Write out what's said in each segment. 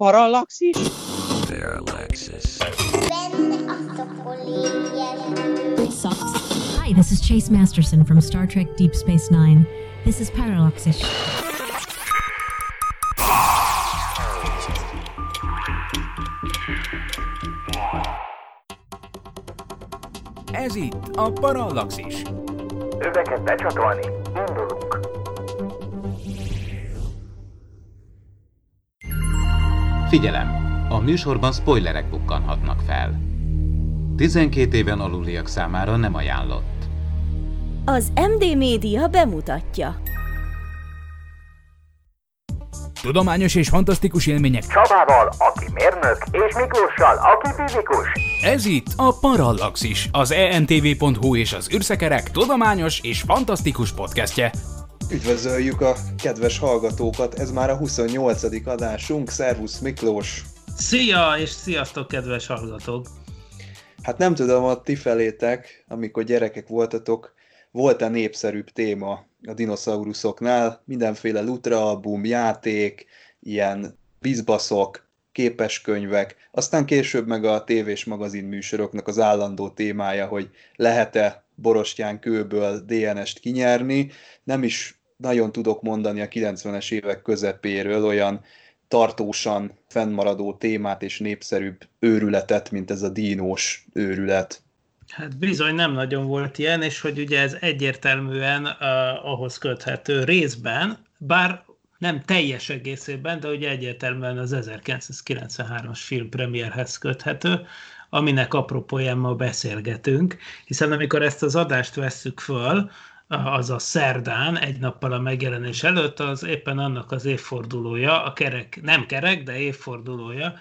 Parallaxis. Hi, this is Chase Masterson from Star Trek Deep Space Nine. This is Parallaxish. Itt a Parallaxis. Öveket becsatolni, indulunk. Figyelem! A műsorban spoilerek bukkanhatnak fel. 12 éven aluliak számára nem ajánlott. Az MD Média bemutatja. Tudományos és fantasztikus élmények. Csabával, aki mérnök, és Miklóssal, aki fizikus. Ez itt a Parallaxis, az entv.hu és az űrszekerek tudományos és fantasztikus podcastje. Üdvözöljük a kedves hallgatókat, ez már a 28. adásunk, Szervusz Miklós! Szia, és sziasztok, kedves hallgatók! Hát nem tudom, a ti felétek, amikor gyerekek voltatok, volt-e népszerűbb téma a dinoszauruszoknál, mindenféle lutraalbum, játék, ilyen bizbaszok, képeskönyvek, aztán később meg a tévés magazin műsoroknak az állandó témája, hogy lehet-e borostyán kőből DNS-t kinyerni, nem is nagyon tudok mondani a 90-es évek közepéről olyan tartósan fennmaradó témát és népszerűbb őrületet, mint ez a dínós őrület. Hát bizony nem nagyon volt ilyen, és hogy ugye ez egyértelműen uh, ahhoz köthető részben, bár nem teljes egészében, de ugye egyértelműen az 1993-as filmpremierhez köthető, aminek apropóján ma beszélgetünk, hiszen amikor ezt az adást vesszük föl, az a szerdán, egy nappal a megjelenés előtt, az éppen annak az évfordulója, a kerek, nem kerek, de évfordulója,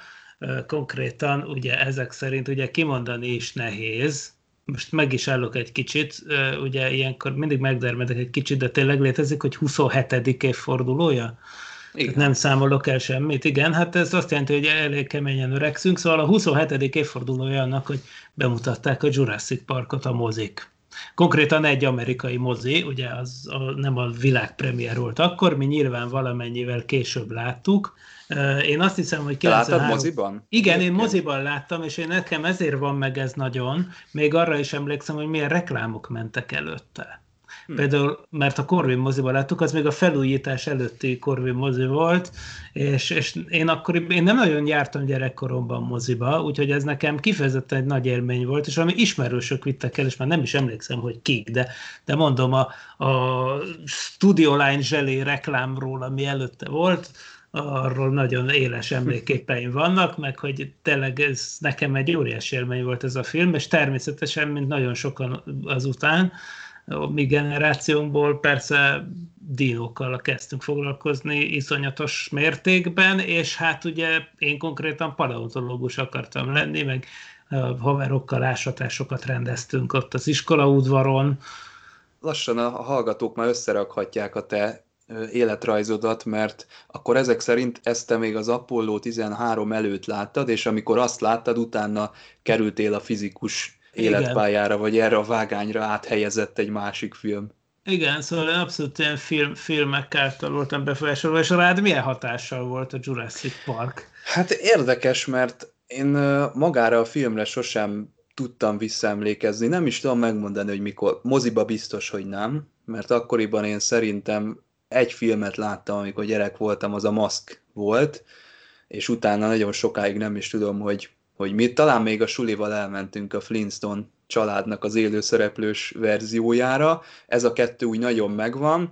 konkrétan ugye ezek szerint ugye kimondani is nehéz, most meg is állok egy kicsit, ugye ilyenkor mindig megdermedek egy kicsit, de tényleg létezik, hogy 27. évfordulója? Igen. Nem számolok el semmit, igen, hát ez azt jelenti, hogy elég keményen öregszünk, szóval a 27. évfordulója annak, hogy bemutatták a Jurassic Parkot a mozik. Konkrétan egy amerikai mozi, ugye az a, nem a világpremiér volt akkor, mi nyilván valamennyivel később láttuk. Én azt hiszem, hogy 93... Láttad moziban? Igen, én moziban láttam, és én nekem ezért van meg ez nagyon. Még arra is emlékszem, hogy milyen reklámok mentek előtte. Hmm. Például, mert a Corvin moziban láttuk, az még a felújítás előtti Corvin mozi volt, és, és én akkor én nem nagyon jártam gyerekkoromban moziba, úgyhogy ez nekem kifejezetten egy nagy élmény volt, és ami ismerősök vittek el, és már nem is emlékszem, hogy kik, de, de mondom, a, a Studio Line zselé reklámról, ami előtte volt, arról nagyon éles emléképeim vannak, meg hogy tényleg ez nekem egy óriási élmény volt ez a film, és természetesen, mint nagyon sokan azután, a mi generációnkból persze dinókkal kezdtünk foglalkozni iszonyatos mértékben, és hát ugye én konkrétan paleontológus akartam lenni, meg haverokkal ásatásokat rendeztünk ott az iskola udvaron. Lassan a hallgatók már összerakhatják a te életrajzodat, mert akkor ezek szerint ezt te még az Apollo 13 előtt láttad, és amikor azt láttad, utána kerültél a fizikus életpályára, vagy erre a vágányra áthelyezett egy másik film. Igen, szóval én abszolút ilyen film, filmek által voltam befolyásolva, és rád milyen hatással volt a Jurassic Park? Hát érdekes, mert én magára a filmre sosem tudtam visszaemlékezni, nem is tudom megmondani, hogy mikor. Moziba biztos, hogy nem, mert akkoriban én szerintem egy filmet láttam, amikor gyerek voltam, az a Mask volt, és utána nagyon sokáig nem is tudom, hogy hogy mi talán még a sulival elmentünk a Flintstone családnak az élőszereplős verziójára. Ez a kettő úgy nagyon megvan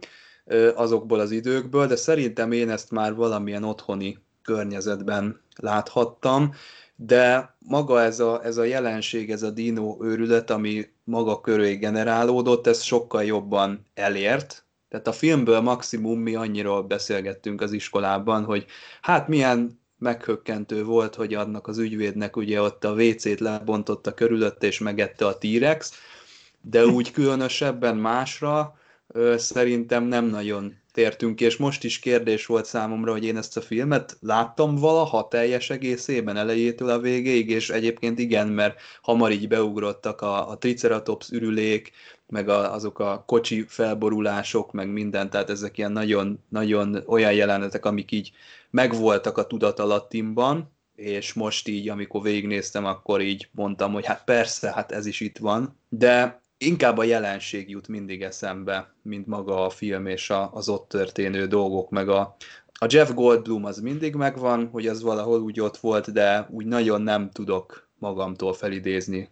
azokból az időkből, de szerintem én ezt már valamilyen otthoni környezetben láthattam, de maga ez a, ez a jelenség, ez a dino őrület, ami maga köré generálódott, ez sokkal jobban elért. Tehát a filmből maximum mi annyiról beszélgettünk az iskolában, hogy hát milyen meghökkentő volt, hogy annak az ügyvédnek ugye ott a WC-t lebontotta körülötte és megette a T-rex, de úgy különösebben másra ö, szerintem nem nagyon tértünk, és most is kérdés volt számomra, hogy én ezt a filmet láttam valaha teljes egészében elejétől a végéig, és egyébként igen, mert hamar így beugrottak a, a Triceratops ürülék, meg a, azok a kocsi felborulások, meg minden, tehát ezek ilyen nagyon, nagyon olyan jelenetek, amik így megvoltak a tudatalattimban, és most így, amikor végignéztem, akkor így mondtam, hogy hát persze, hát ez is itt van, de inkább a jelenség jut mindig eszembe, mint maga a film és a, az ott történő dolgok, meg a, a Jeff Goldblum az mindig megvan, hogy az valahol úgy ott volt, de úgy nagyon nem tudok magamtól felidézni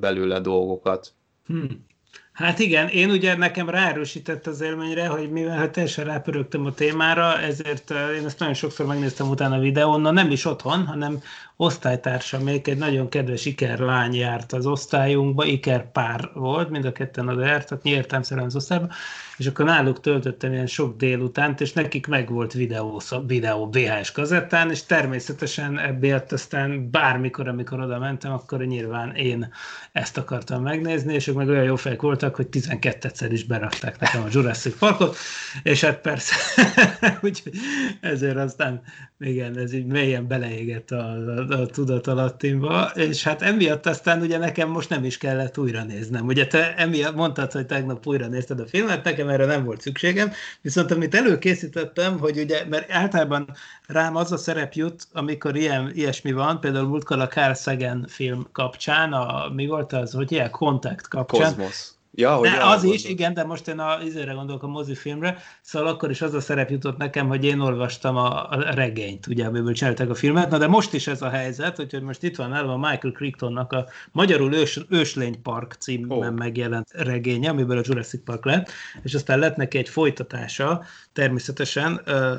belőle dolgokat. Hmm. Hát igen, én ugye nekem ráerősített az élményre, hogy mivel hát teljesen rápörögtem a témára, ezért én ezt nagyon sokszor megnéztem utána a videón, na nem is otthon, hanem osztálytársam, még egy nagyon kedves ikerlány járt az osztályunkba, ikerpár volt, mind a ketten oda jártak, nyíltam szerint az osztályba, és akkor náluk töltöttem ilyen sok délutánt, és nekik meg volt videó, videó VHS kazettán, és természetesen ebből aztán bármikor, amikor oda mentem, akkor nyilván én ezt akartam megnézni, és ők meg olyan jó fejek voltak, hogy 12-szer is berakták nekem a Jurassic Parkot, és hát persze, úgyhogy ezért aztán igen, ez így mélyen beleégett a, a, a tudatalattimba, és hát emiatt aztán ugye nekem most nem is kellett újra néznem. Ugye te emiatt mondtad, hogy tegnap újra nézted a filmet, nekem erre nem volt szükségem, viszont amit előkészítettem, hogy ugye, mert általában rám az a szerep jut, amikor ilyen, ilyesmi van, például múltkor a Carl Sagan film kapcsán, a, mi volt az, hogy ilyen Contact kapcsán. Kozmosz. Ja, hogy de az is, igen, de most én a, izére gondolok a mozifilmre, szóval akkor is az a szerep jutott nekem, hogy én olvastam a, a regényt, ugye, amiből csinálták a filmet, na de most is ez a helyzet, hogy most itt van nálam a Michael Crichtonnak a Magyarul Ős, Őslény Park címben oh. megjelent regénye, amiből a Jurassic Park lett, és aztán lett neki egy folytatása, természetesen,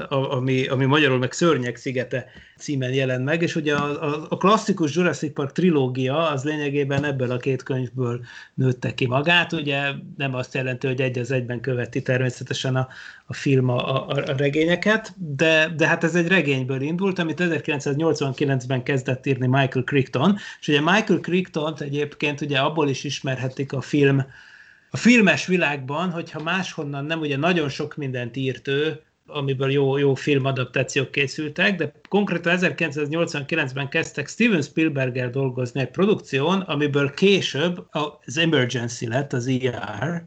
ami, ami magyarul meg Szörnyek szigete címen jelent meg, és ugye a, a, a klasszikus Jurassic Park trilógia az lényegében ebből a két könyvből nőtte ki magát, ugye nem azt jelenti, hogy egy az egyben követi természetesen a, a film a, a, a regényeket, de, de hát ez egy regényből indult, amit 1989-ben kezdett írni Michael Crichton, és ugye Michael Crichton egyébként ugye abból is ismerhetik a film a filmes világban, hogyha máshonnan nem, ugye nagyon sok mindent írt ő, amiből jó, jó filmadaptációk készültek, de konkrétan 1989-ben kezdtek Steven Spielberger dolgozni egy produkción, amiből később az Emergency lett, az ER,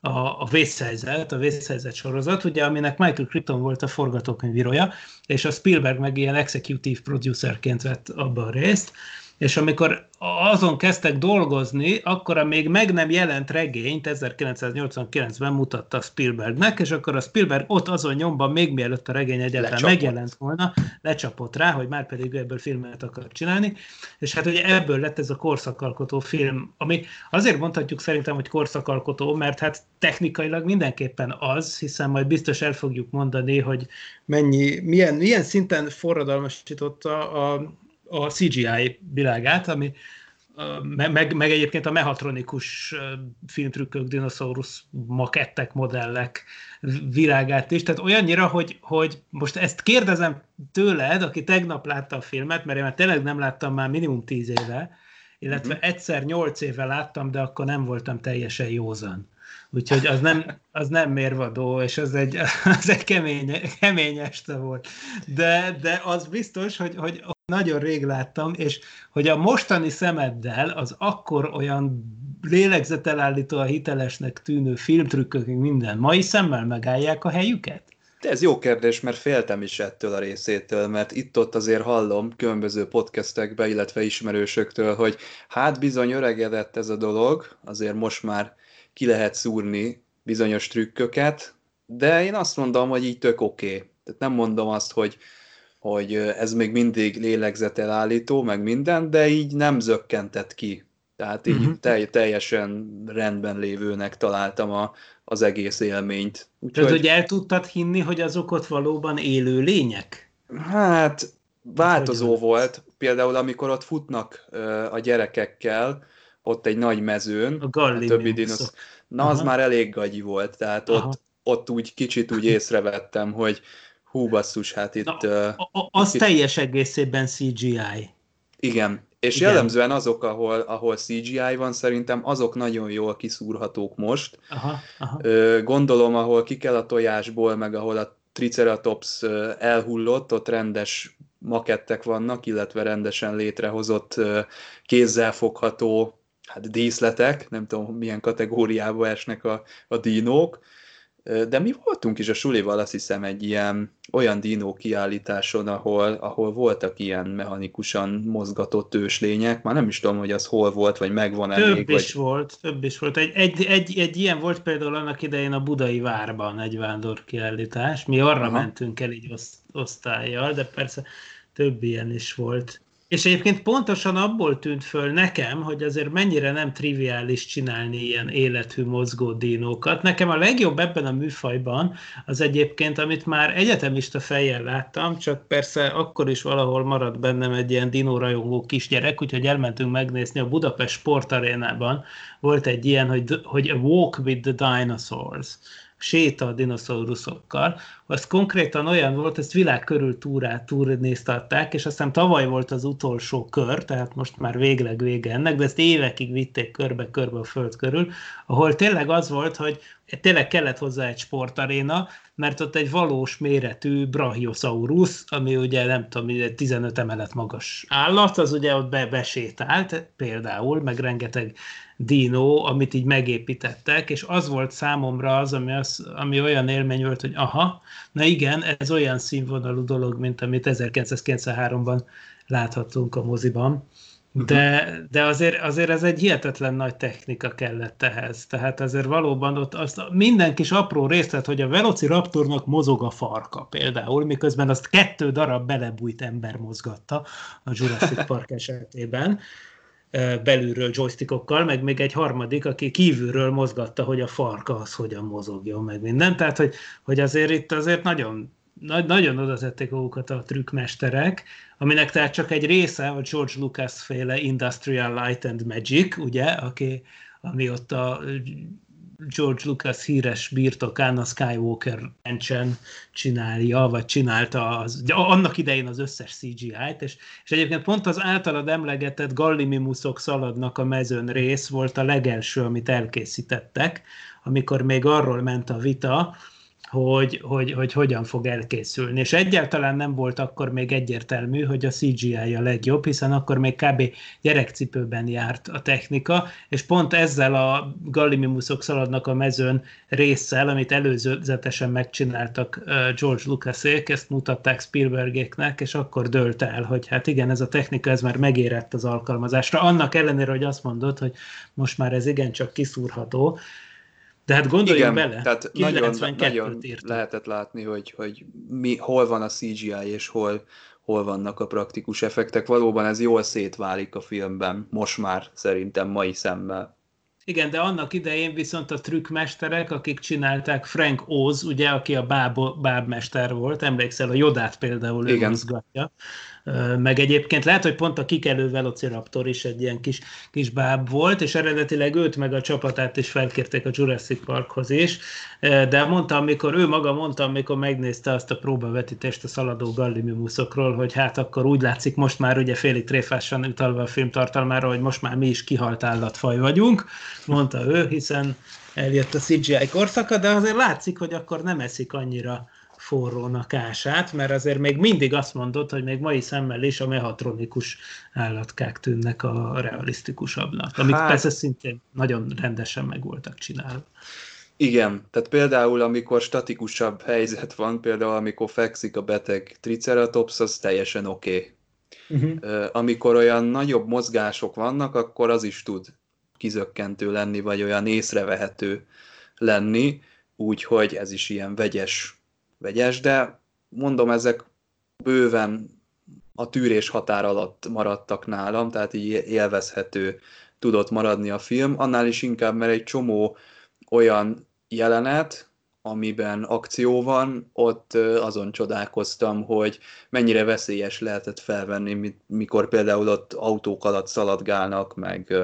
a, a vészhelyzet, a vészhelyzet sorozat, ugye, aminek Michael Crichton volt a forgatókönyvírója, és a Spielberg meg ilyen executive producerként vett abban részt, és amikor azon kezdtek dolgozni, akkor a még meg nem jelent regényt 1989-ben mutatta Spielbergnek, és akkor a Spielberg ott azon nyomban, még mielőtt a regény egyáltalán megjelent volna, lecsapott rá, hogy már pedig ebből filmet akar csinálni, és hát ugye ebből lett ez a korszakalkotó film, ami azért mondhatjuk szerintem, hogy korszakalkotó, mert hát technikailag mindenképpen az, hiszen majd biztos el fogjuk mondani, hogy mennyi, milyen, milyen szinten forradalmasította a, a CGI világát, ami meg, meg egyébként a mehatronikus filmtrükkök, dinoszaurusz makettek, modellek világát is. Tehát olyannyira, hogy, hogy most ezt kérdezem tőled, aki tegnap látta a filmet, mert én már tényleg nem láttam már minimum tíz éve, illetve mm-hmm. egyszer nyolc éve láttam, de akkor nem voltam teljesen józan. Úgyhogy az nem, az nem mérvadó, és az egy, az egy kemény, kemény este volt. De, de az biztos, hogy, hogy nagyon rég láttam, és hogy a mostani szemeddel az akkor olyan lélegzetelállítóan hitelesnek tűnő filmtrükkök, minden mai szemmel megállják a helyüket? De ez jó kérdés, mert féltem is ettől a részétől, mert itt-ott azért hallom különböző podcastekbe, illetve ismerősöktől, hogy hát bizony öregedett ez a dolog, azért most már ki lehet szúrni bizonyos trükköket, de én azt mondom, hogy így tök oké. Okay. Tehát nem mondom azt, hogy hogy ez még mindig lélegzetelállító, meg minden, de így nem zökkentett ki. Tehát így uh-huh. telj, teljesen rendben lévőnek találtam a, az egész élményt. Úgyhogy... Tehát, hogy el tudtad hinni, hogy azok ott valóban élő lények? Hát, változó volt. Például, amikor ott futnak a gyerekekkel, ott egy nagy mezőn, a, a többi dinosz... Na, az Aha. már elég gagyi volt, tehát ott, ott úgy kicsit úgy észrevettem, hogy Hú, basszus, hát itt... Na, uh, az itt... teljes egészében CGI. Igen, És Igen. jellemzően azok, ahol, ahol CGI van, szerintem azok nagyon jól kiszúrhatók most. Aha, aha. Gondolom, ahol ki kell a tojásból, meg ahol a Triceratops elhullott, ott rendes makettek vannak, illetve rendesen létrehozott ö, kézzel fogható hát díszletek, nem tudom milyen kategóriába esnek a, a dínók, de mi voltunk is a sulival, azt hiszem, egy ilyen olyan dínó kiállításon, ahol, ahol voltak ilyen mechanikusan mozgatott őslények, már nem is tudom, hogy az hol volt, vagy megvan-e Több még, is vagy... volt, több is volt. Egy, egy, egy, egy ilyen volt például annak idején a Budai Várban egy vándorkiállítás. Mi arra Aha. mentünk el így oszt, osztályjal, de persze több ilyen is volt. És egyébként pontosan abból tűnt föl nekem, hogy azért mennyire nem triviális csinálni ilyen élethű mozgó dinókat. Nekem a legjobb ebben a műfajban az egyébként, amit már egyetemista fejjel láttam, csak persze akkor is valahol maradt bennem egy ilyen dinórajongó kisgyerek, úgyhogy elmentünk megnézni a Budapest sportarénában. Volt egy ilyen, hogy, hogy a Walk with the Dinosaurs séta a dinoszauruszokkal, az konkrétan olyan volt, ezt világ körül túrát turnéztatták, és aztán tavaly volt az utolsó kör, tehát most már végleg vége ennek, de ezt évekig vitték körbe-körbe a föld körül, ahol tényleg az volt, hogy tényleg kellett hozzá egy sportaréna, mert ott egy valós méretű Brachiosaurus, ami ugye nem tudom, ugye 15 emelet magas állat, az ugye ott be, besétált például, meg rengeteg dino, amit így megépítettek, és az volt számomra az, ami, az, ami olyan élmény volt, hogy aha, na igen, ez olyan színvonalú dolog, mint amit 1993-ban láthattunk a moziban, de, de azért, azért ez egy hihetetlen nagy technika kellett ehhez. Tehát azért valóban ott azt minden kis apró részlet, hogy a Velociraptornak mozog a farka például, miközben azt kettő darab belebújt ember mozgatta a Jurassic Park esetében belülről joystickokkal, meg még egy harmadik, aki kívülről mozgatta, hogy a farka az hogyan mozogjon, meg minden. Tehát, hogy, hogy azért itt azért nagyon, nagy, nagyon oda tették magukat a trükkmesterek, aminek tehát csak egy része a George Lucas féle Industrial Light and Magic, ugye, aki, ami ott a George Lucas híres birtokán a Skywalker Ranchen csinálja, vagy csinálta az, annak idején az összes CGI-t, és, és egyébként pont az általad emlegetett Gallimimuszok szaladnak a mezőn rész volt a legelső, amit elkészítettek, amikor még arról ment a vita, hogy, hogy, hogy hogyan fog elkészülni. És egyáltalán nem volt akkor még egyértelmű, hogy a CGI a legjobb, hiszen akkor még kb. gyerekcipőben járt a technika, és pont ezzel a Gallimimuszok szaladnak a mezőn résszel, amit előzetesen megcsináltak George Lucasék, ezt mutatták Spielbergéknek, és akkor dölt el, hogy hát igen, ez a technika, ez már megérett az alkalmazásra. Annak ellenére, hogy azt mondod, hogy most már ez igencsak kiszúrható, de hát gondoljunk Igen, bele, tehát nagyon, 92-t nagyon írtunk. lehetett látni, hogy, hogy mi, hol van a CGI és hol, hol vannak a praktikus effektek. Valóban ez jól szétválik a filmben, most már szerintem mai szemmel. Igen, de annak idején viszont a trükkmesterek, akik csinálták Frank Oz, ugye, aki a báb, bábmester volt, emlékszel, a Jodát például ő Igen. mozgatja. Meg egyébként lehet, hogy pont a kikelő Velociraptor is egy ilyen kis, kis báb volt, és eredetileg őt meg a csapatát is felkérték a Jurassic Parkhoz is, de mondta, amikor ő maga mondta, amikor megnézte azt a próbavetítést a szaladó gallimimuszokról, hogy hát akkor úgy látszik most már ugye félig tréfásan utalva a film tartalmára, hogy most már mi is kihalt állatfaj vagyunk, mondta ő, hiszen eljött a CGI korszaka, de azért látszik, hogy akkor nem eszik annyira forrón a kását, mert azért még mindig azt mondod, hogy még mai szemmel is a mehatronikus állatkák tűnnek a realisztikusabbnak, amik Hát- hát... persze szintén nagyon rendesen meg voltak csinálva. Igen, tehát például amikor statikusabb helyzet van, például amikor fekszik a beteg triceratops, az teljesen oké. Okay. Uh-huh. Amikor olyan nagyobb mozgások vannak, akkor az is tud kizökkentő lenni, vagy olyan észrevehető lenni, úgyhogy ez is ilyen vegyes, vegyes, de mondom, ezek bőven a tűrés határ alatt maradtak nálam, tehát így élvezhető tudott maradni a film, annál is inkább, mert egy csomó olyan jelenet, amiben akció van, ott azon csodálkoztam, hogy mennyire veszélyes lehetett felvenni, mi- mikor például ott autók alatt szaladgálnak, meg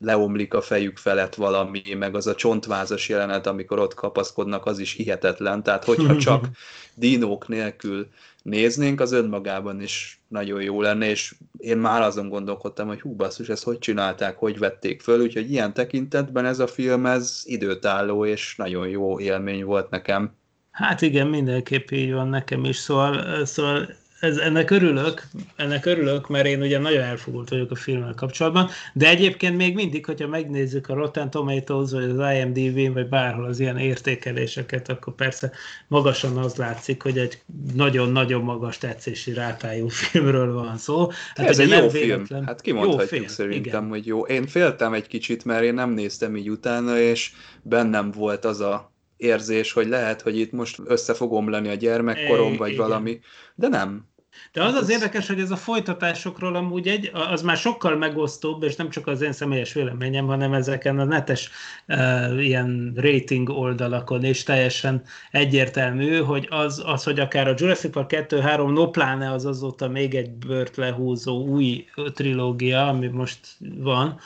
leomlik a fejük felett valami, meg az a csontvázas jelenet, amikor ott kapaszkodnak, az is hihetetlen. Tehát hogyha csak dinók nélkül néznénk, az önmagában is nagyon jó lenne, és én már azon gondolkodtam, hogy hú basszus, ezt hogy csinálták, hogy vették föl, úgyhogy ilyen tekintetben ez a film, ez időtálló, és nagyon jó élmény volt nekem. Hát igen, mindenképp így van nekem is, szóval, szóval ez, ennek örülök, ennek örülök, mert én ugye nagyon elfogult vagyok a filmmel kapcsolatban, de egyébként még mindig, hogyha megnézzük a Rotten Tomatoes, vagy az IMDb-n, vagy bárhol az ilyen értékeléseket, akkor persze magasan az látszik, hogy egy nagyon-nagyon magas tetszési rátájú filmről van szó. Hát Ez egy jó film. Hát kimondhatjuk film, szerintem, igen. hogy jó. Én féltem egy kicsit, mert én nem néztem így utána, és bennem volt az a érzés, hogy lehet, hogy itt most össze fog omlani a gyermekkorom, vagy igen. valami, de nem. De az az érdekes, hogy ez a folytatásokról amúgy egy, az már sokkal megosztóbb, és nem csak az én személyes véleményem, hanem ezeken a netes uh, ilyen rating oldalakon is teljesen egyértelmű, hogy az, az hogy akár a Jurassic Park 2-3, no pláne az azóta még egy bört lehúzó új trilógia, ami most van,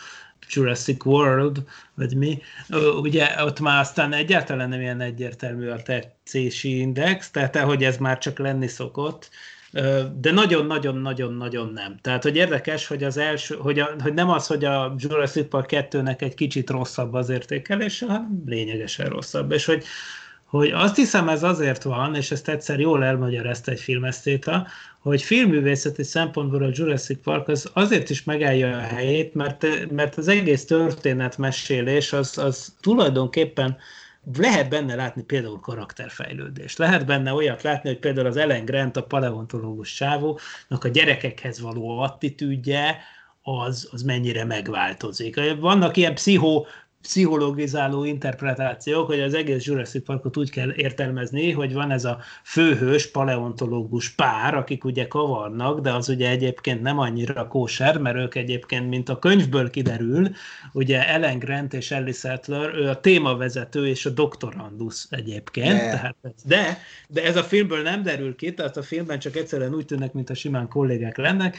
Jurassic World, vagy mi, ugye ott már aztán egyáltalán nem ilyen egyértelmű a tetszési index, tehát hogy ez már csak lenni szokott, de nagyon-nagyon-nagyon-nagyon nem. Tehát, hogy érdekes, hogy az első, hogy, a, hogy nem az, hogy a Jurassic Park 2-nek egy kicsit rosszabb az értékelése, hanem lényegesen rosszabb, és hogy, hogy azt hiszem ez azért van, és ezt egyszer jól elmagyarázta egy filmesztéta, hogy filmművészeti szempontból a Jurassic Park az azért is megállja a helyét, mert, mert az egész történetmesélés az, az tulajdonképpen lehet benne látni például karakterfejlődést. Lehet benne olyat látni, hogy például az Ellen Grant, a paleontológus sávónak a gyerekekhez való attitűdje, az, az mennyire megváltozik. Vannak ilyen pszichó pszichologizáló interpretációk, hogy az egész Jurassic Parkot úgy kell értelmezni, hogy van ez a főhős paleontológus pár, akik ugye kavarnak, de az ugye egyébként nem annyira kóser, mert ők egyébként, mint a könyvből kiderül, ugye Ellen Grant és Ellie Sattler, ő a témavezető és a doktorandus egyébként, yeah. tehát de, de ez a filmből nem derül ki, tehát a filmben csak egyszerűen úgy tűnnek, mint a simán kollégák lennek,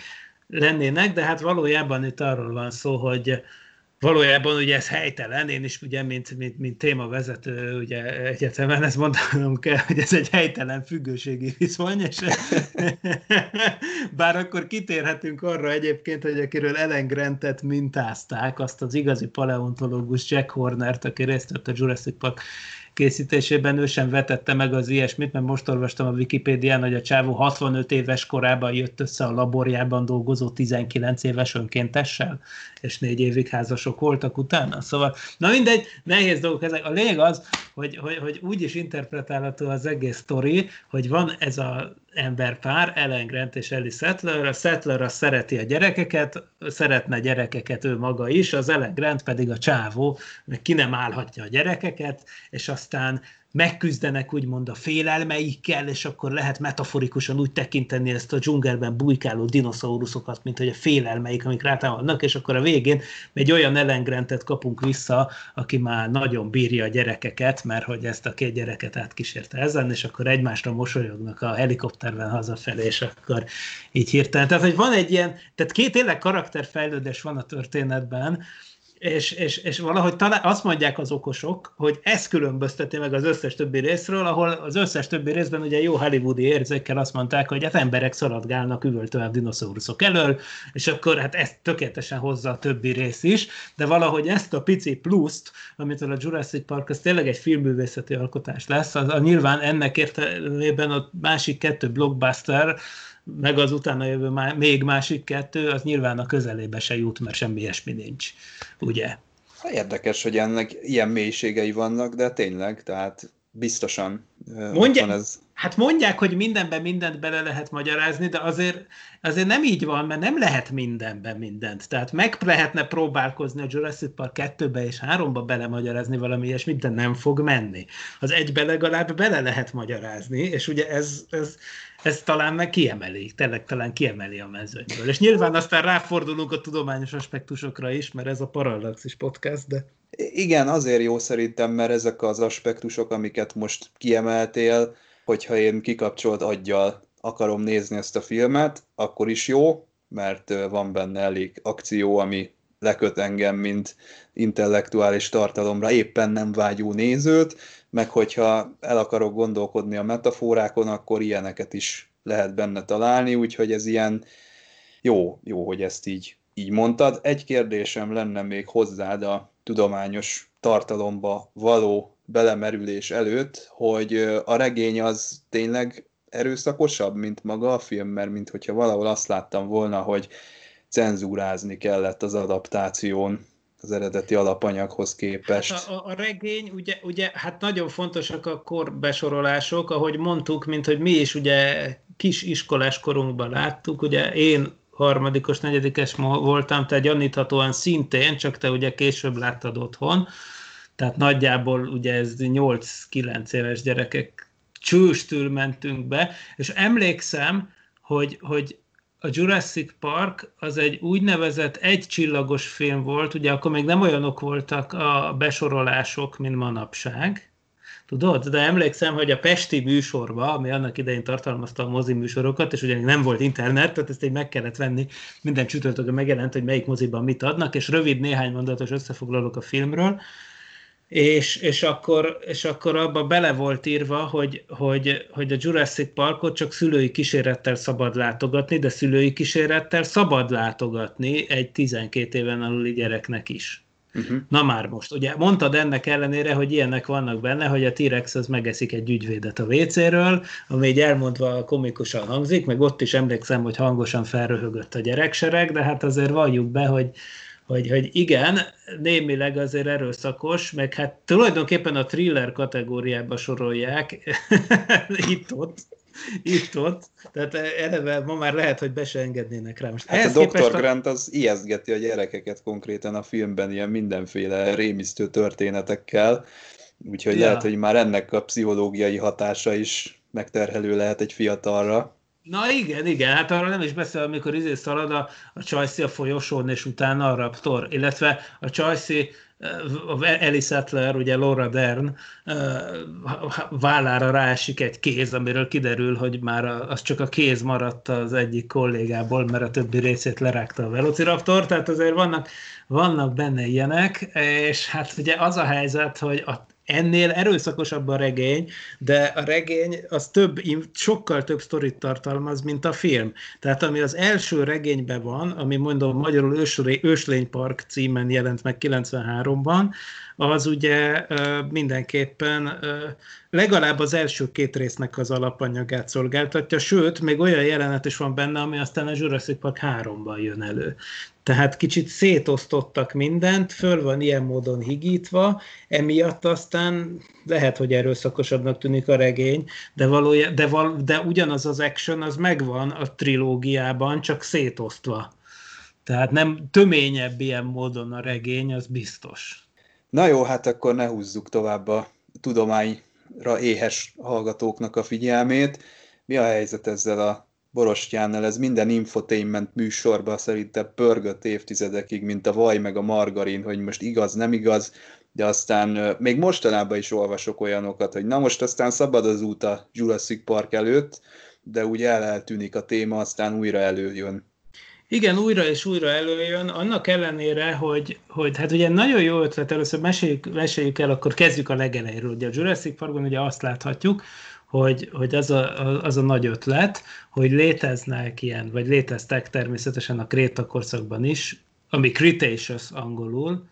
lennének, de hát valójában itt arról van szó, hogy, valójában ugye ez helytelen, én is ugye, mint, mint, mint témavezető ugye egyetemen ezt mondanom kell, hogy ez egy helytelen függőségi viszony, és bár akkor kitérhetünk arra egyébként, hogy akiről Ellen Grantet mintázták, azt az igazi paleontológus Jack Hornert, aki részt vett a Jurassic Park készítésében ő sem vetette meg az ilyesmit, mert most olvastam a Wikipédián, hogy a csávó 65 éves korában jött össze a laborjában dolgozó 19 éves önkéntessel, és négy évig házasok voltak utána. Szóval, na mindegy, nehéz dolgok ezek. A lényeg az, hogy, hogy, hogy úgy is interpretálható az egész sztori, hogy van ez a emberpár, Ellen Grant és Ellie Settler. A Settler az szereti a gyerekeket, szeretne gyerekeket ő maga is, az Ellen Grant pedig a csávó, ki nem állhatja a gyerekeket, és aztán megküzdenek úgymond a félelmeikkel, és akkor lehet metaforikusan úgy tekinteni ezt a dzsungelben bujkáló dinoszauruszokat, mint hogy a félelmeik, amik rátámadnak, és akkor a végén egy olyan ellengrentet kapunk vissza, aki már nagyon bírja a gyerekeket, mert hogy ezt a két gyereket átkísérte ezen, és akkor egymásra mosolyognak a helikopterben hazafelé, és akkor így hirtelen. Tehát, hogy van egy ilyen, tehát két tényleg karakterfejlődés van a történetben, és, és, és valahogy talán azt mondják az okosok, hogy ez különbözteti meg az összes többi részről, ahol az összes többi részben ugye jó hollywoodi érzékkel azt mondták, hogy hát emberek szaladgálnak üvöltően dinoszauruszok elől, és akkor hát ezt tökéletesen hozza a többi rész is, de valahogy ezt a pici pluszt, amit a Jurassic Park, az tényleg egy filmművészeti alkotás lesz, az, a nyilván ennek értelmében a másik kettő blockbuster, meg az utána jövő má, még másik kettő, az nyilván a közelébe se jut, mert semmi ilyesmi nincs, ugye? Érdekes, hogy ennek ilyen mélységei vannak, de tényleg, tehát biztosan Mondja, van ez. Hát mondják, hogy mindenben mindent bele lehet magyarázni, de azért, azért nem így van, mert nem lehet mindenben mindent. Tehát meg lehetne próbálkozni a Jurassic Park 2-be és 3-ba belemagyarázni valami ilyesmit, de nem fog menni. Az egybe legalább bele lehet magyarázni, és ugye ez, ez, ez talán meg kiemeli, tényleg talán kiemeli a mezőnyből. És nyilván aztán ráfordulunk a tudományos aspektusokra is, mert ez a Parallaxis podcast, de... Igen, azért jó szerintem, mert ezek az aspektusok, amiket most kiemeltél, hogyha én kikapcsolt aggyal akarom nézni ezt a filmet, akkor is jó, mert van benne elég akció, ami leköt engem, mint intellektuális tartalomra éppen nem vágyó nézőt, meg hogyha el akarok gondolkodni a metaforákon, akkor ilyeneket is lehet benne találni, úgyhogy ez ilyen jó, jó, hogy ezt így, így mondtad. Egy kérdésem lenne még hozzád a tudományos tartalomba való belemerülés előtt, hogy a regény az tényleg erőszakosabb, mint maga a film, mert mint hogyha valahol azt láttam volna, hogy cenzúrázni kellett az adaptáción az eredeti alapanyaghoz képest. Hát a, a regény, ugye, ugye, hát nagyon fontosak a korbesorolások, ahogy mondtuk, mint hogy mi is ugye kis iskolás korunkban láttuk, ugye én harmadikos, negyedikes voltam, tehát gyaníthatóan szintén, csak te ugye később láttad otthon, tehát nagyjából ugye ez 8-9 éves gyerekek csőstül mentünk be, és emlékszem, hogy, hogy a Jurassic Park az egy úgynevezett egycsillagos film volt, ugye akkor még nem olyanok voltak a besorolások, mint manapság, tudod? De emlékszem, hogy a Pesti műsorba, ami annak idején tartalmazta a mozi műsorokat, és ugye nem volt internet, tehát ezt így meg kellett venni, minden csütörtökön megjelent, hogy melyik moziban mit adnak, és rövid néhány mondatos összefoglalók a filmről, és, és, akkor, és akkor abba bele volt írva, hogy, hogy, hogy a Jurassic Parkot csak szülői kísérettel szabad látogatni, de szülői kísérettel szabad látogatni egy 12 éven aluli gyereknek is. Uh-huh. Na már most, ugye mondtad ennek ellenére, hogy ilyenek vannak benne, hogy a T-Rex az megeszik egy ügyvédet a WC-ről, ami így elmondva komikusan hangzik, meg ott is emlékszem, hogy hangosan felröhögött a gyereksereg, de hát azért valljuk be, hogy hogy, hogy igen, némileg azért erőszakos, meg hát tulajdonképpen a thriller kategóriába sorolják itt-ott, itt-ott, tehát eleve ma már lehet, hogy be se engednének rá. Most hát a Dr. Grant az ijesztgeti a gyerekeket konkrétan a filmben ilyen mindenféle rémisztő történetekkel, úgyhogy ja. lehet, hogy már ennek a pszichológiai hatása is megterhelő lehet egy fiatalra. Na igen, igen, hát arra nem is beszél, amikor izé szalad a, a Csajci a folyosón, és utána a Raptor, illetve a Csajci Ellie Sattler, ugye Laura Dern vállára ráesik egy kéz, amiről kiderül, hogy már az csak a kéz maradt az egyik kollégából, mert a többi részét lerágta a Velociraptor, tehát azért vannak, vannak benne ilyenek, és hát ugye az a helyzet, hogy a ennél erőszakosabb a regény, de a regény az több, sokkal több sztorit tartalmaz, mint a film. Tehát ami az első regényben van, ami mondom magyarul Őslénypark címen jelent meg 93-ban, az ugye mindenképpen legalább az első két résznek az alapanyagát szolgáltatja, sőt, még olyan jelenet is van benne, ami aztán a Jurassic Park 3-ban jön elő. Tehát kicsit szétosztottak mindent, föl van ilyen módon higítva, emiatt aztán lehet, hogy erőszakosabbnak tűnik a regény, de, valója, de, val, de ugyanaz az action az megvan a trilógiában, csak szétosztva. Tehát nem töményebb ilyen módon a regény, az biztos. Na jó, hát akkor ne húzzuk tovább a tudományra éhes hallgatóknak a figyelmét. Mi a helyzet ezzel a borostyánnal? Ez minden infotainment műsorban szerintem pörgött évtizedekig, mint a vaj meg a margarin, hogy most igaz, nem igaz, de aztán még mostanában is olvasok olyanokat, hogy na most aztán szabad az út a Jurassic Park előtt, de úgy el eltűnik a téma, aztán újra előjön. Igen, újra és újra előjön, annak ellenére, hogy, hogy hát ugye nagyon jó ötlet, először meséljük, meséljük el, akkor kezdjük a legelejéről. Ugye a Jurassic Parkban ugye azt láthatjuk, hogy, hogy az, a, az a nagy ötlet, hogy léteznek ilyen, vagy léteztek természetesen a Kréta korszakban is, ami Cretaceous angolul,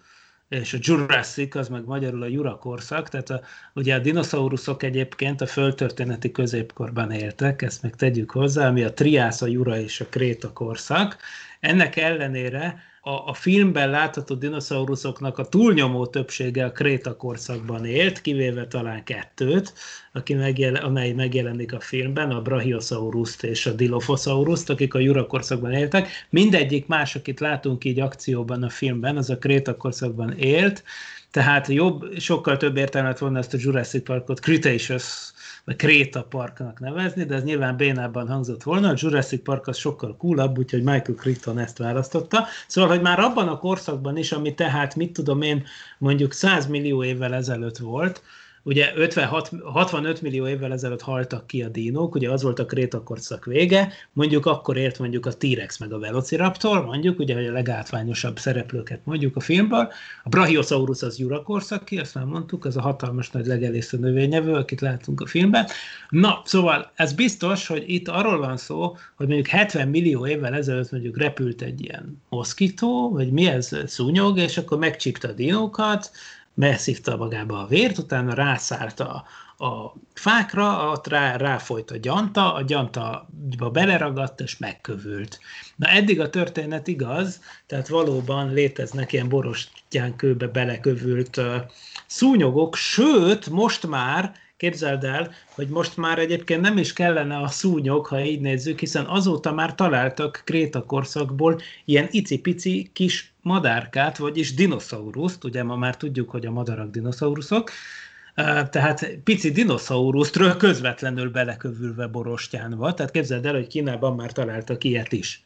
és a Jurassic az meg magyarul a Jura korszak, tehát a, ugye a dinoszauruszok egyébként a földtörténeti középkorban éltek, ezt meg tegyük hozzá, ami a Triász, a Jura és a Kréta korszak. Ennek ellenére a, a filmben látható dinoszauruszoknak a túlnyomó többsége a Kréta korszakban élt, kivéve talán kettőt, aki megjel, amely megjelenik a filmben, a Brachiosauruszt és a Dilophosauruszt, akik a Jura korszakban éltek. Mindegyik más, akit látunk így akcióban a filmben, az a Kréta korszakban élt, tehát jobb, sokkal több értelmet volna ezt a Jurassic Parkot Cretaceous vagy Kréta Parknak nevezni, de ez nyilván bénában hangzott volna. A Jurassic Park az sokkal coolabb, úgyhogy Michael Crichton ezt választotta. Szóval, hogy már abban a korszakban is, ami tehát, mit tudom én, mondjuk 100 millió évvel ezelőtt volt, ugye 56, 65 millió évvel ezelőtt haltak ki a dinók, ugye az volt a krétakorszak vége, mondjuk akkor ért mondjuk a T-rex meg a Velociraptor, mondjuk, ugye, hogy a legátványosabb szereplőket mondjuk a filmből. A Brachiosaurus az Jurakorszaki, azt már mondtuk, az a hatalmas nagy legelésző növényevő, akit látunk a filmben. Na, szóval ez biztos, hogy itt arról van szó, hogy mondjuk 70 millió évvel ezelőtt mondjuk repült egy ilyen moszkító, vagy mi ez, szúnyog, és akkor megcsípte a dinókat, megszívta magába a vért, utána rászállt a, fákra, ott rá, ráfolyt a gyanta, a gyanta beleragadt és megkövült. Na eddig a történet igaz, tehát valóban léteznek ilyen borostyán kőbe belekövült uh, szúnyogok, sőt, most már Képzeld el, hogy most már egyébként nem is kellene a szúnyog, ha így nézzük, hiszen azóta már találtak Kréta korszakból ilyen icipici kis madárkát, vagyis dinoszauruszt, ugye ma már tudjuk, hogy a madarak dinoszauruszok, tehát pici dinoszaurusztról közvetlenül belekövülve borostyánba, tehát képzeld el, hogy Kínában már találtak ilyet is.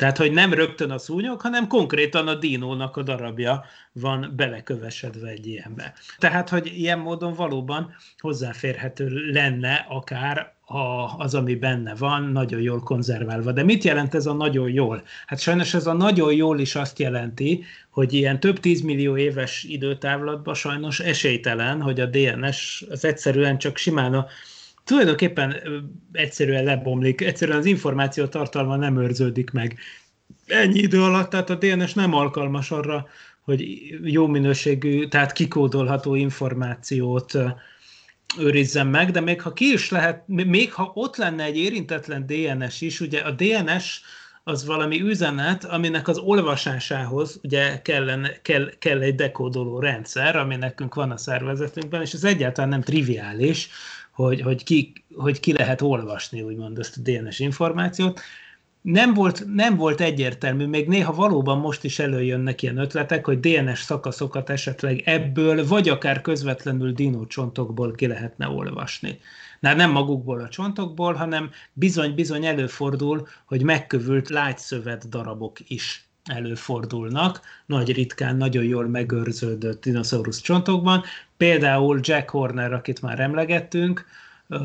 Tehát, hogy nem rögtön a szúnyog, hanem konkrétan a dinónak a darabja van belekövesedve egy ilyenbe. Tehát, hogy ilyen módon valóban hozzáférhető lenne akár a, az, ami benne van, nagyon jól konzerválva. De mit jelent ez a nagyon jól? Hát sajnos ez a nagyon jól is azt jelenti, hogy ilyen több tízmillió éves időtávlatban sajnos esélytelen, hogy a DNS az egyszerűen csak simán a tulajdonképpen egyszerűen lebomlik, egyszerűen az információ tartalma nem őrződik meg. Ennyi idő alatt, tehát a DNS nem alkalmas arra, hogy jó minőségű, tehát kikódolható információt őrizzen meg, de még ha ki is lehet, még ha ott lenne egy érintetlen DNS is, ugye a DNS az valami üzenet, aminek az olvasásához ugye kellene, kell, kell egy dekódoló rendszer, ami nekünk van a szervezetünkben, és ez egyáltalán nem triviális, hogy, hogy, ki, hogy ki lehet olvasni, úgymond ezt a DNS információt. Nem volt, nem volt egyértelmű, még néha valóban most is előjönnek ilyen ötletek, hogy DNS szakaszokat esetleg ebből, vagy akár közvetlenül dinócsontokból ki lehetne olvasni. Na, nem magukból a csontokból, hanem bizony-bizony előfordul, hogy megkövült lágyszövet darabok is előfordulnak, nagy ritkán, nagyon jól megőrződött dinoszaurusz csontokban. Például Jack Horner, akit már emlegettünk,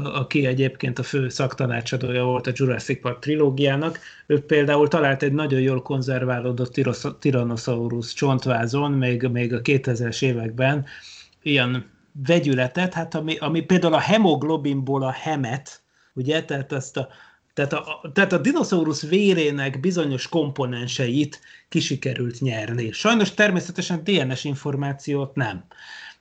aki egyébként a fő szaktanácsadója volt a Jurassic Park trilógiának, ő például talált egy nagyon jól konzerválódott Tyrannosaurus csontvázon, még, még a 2000-es években, ilyen vegyületet, hát ami, ami például a hemoglobinból a hemet, ugye, tehát azt a tehát a, tehát a dinoszaurusz vérének bizonyos komponenseit kisikerült nyerni. Sajnos természetesen DNS információt nem.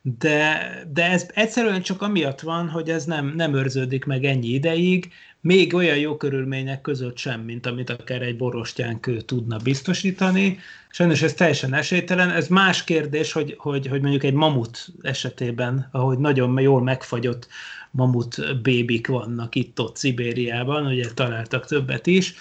De, de ez egyszerűen csak amiatt van, hogy ez nem, nem őrződik meg ennyi ideig, még olyan jó körülmények között sem, mint amit akár egy borostyánkő tudna biztosítani. Sajnos ez teljesen esélytelen. Ez más kérdés, hogy, hogy, hogy mondjuk egy mamut esetében, ahogy nagyon jól megfagyott mamut bébik vannak itt-ott Szibériában, ugye találtak többet is,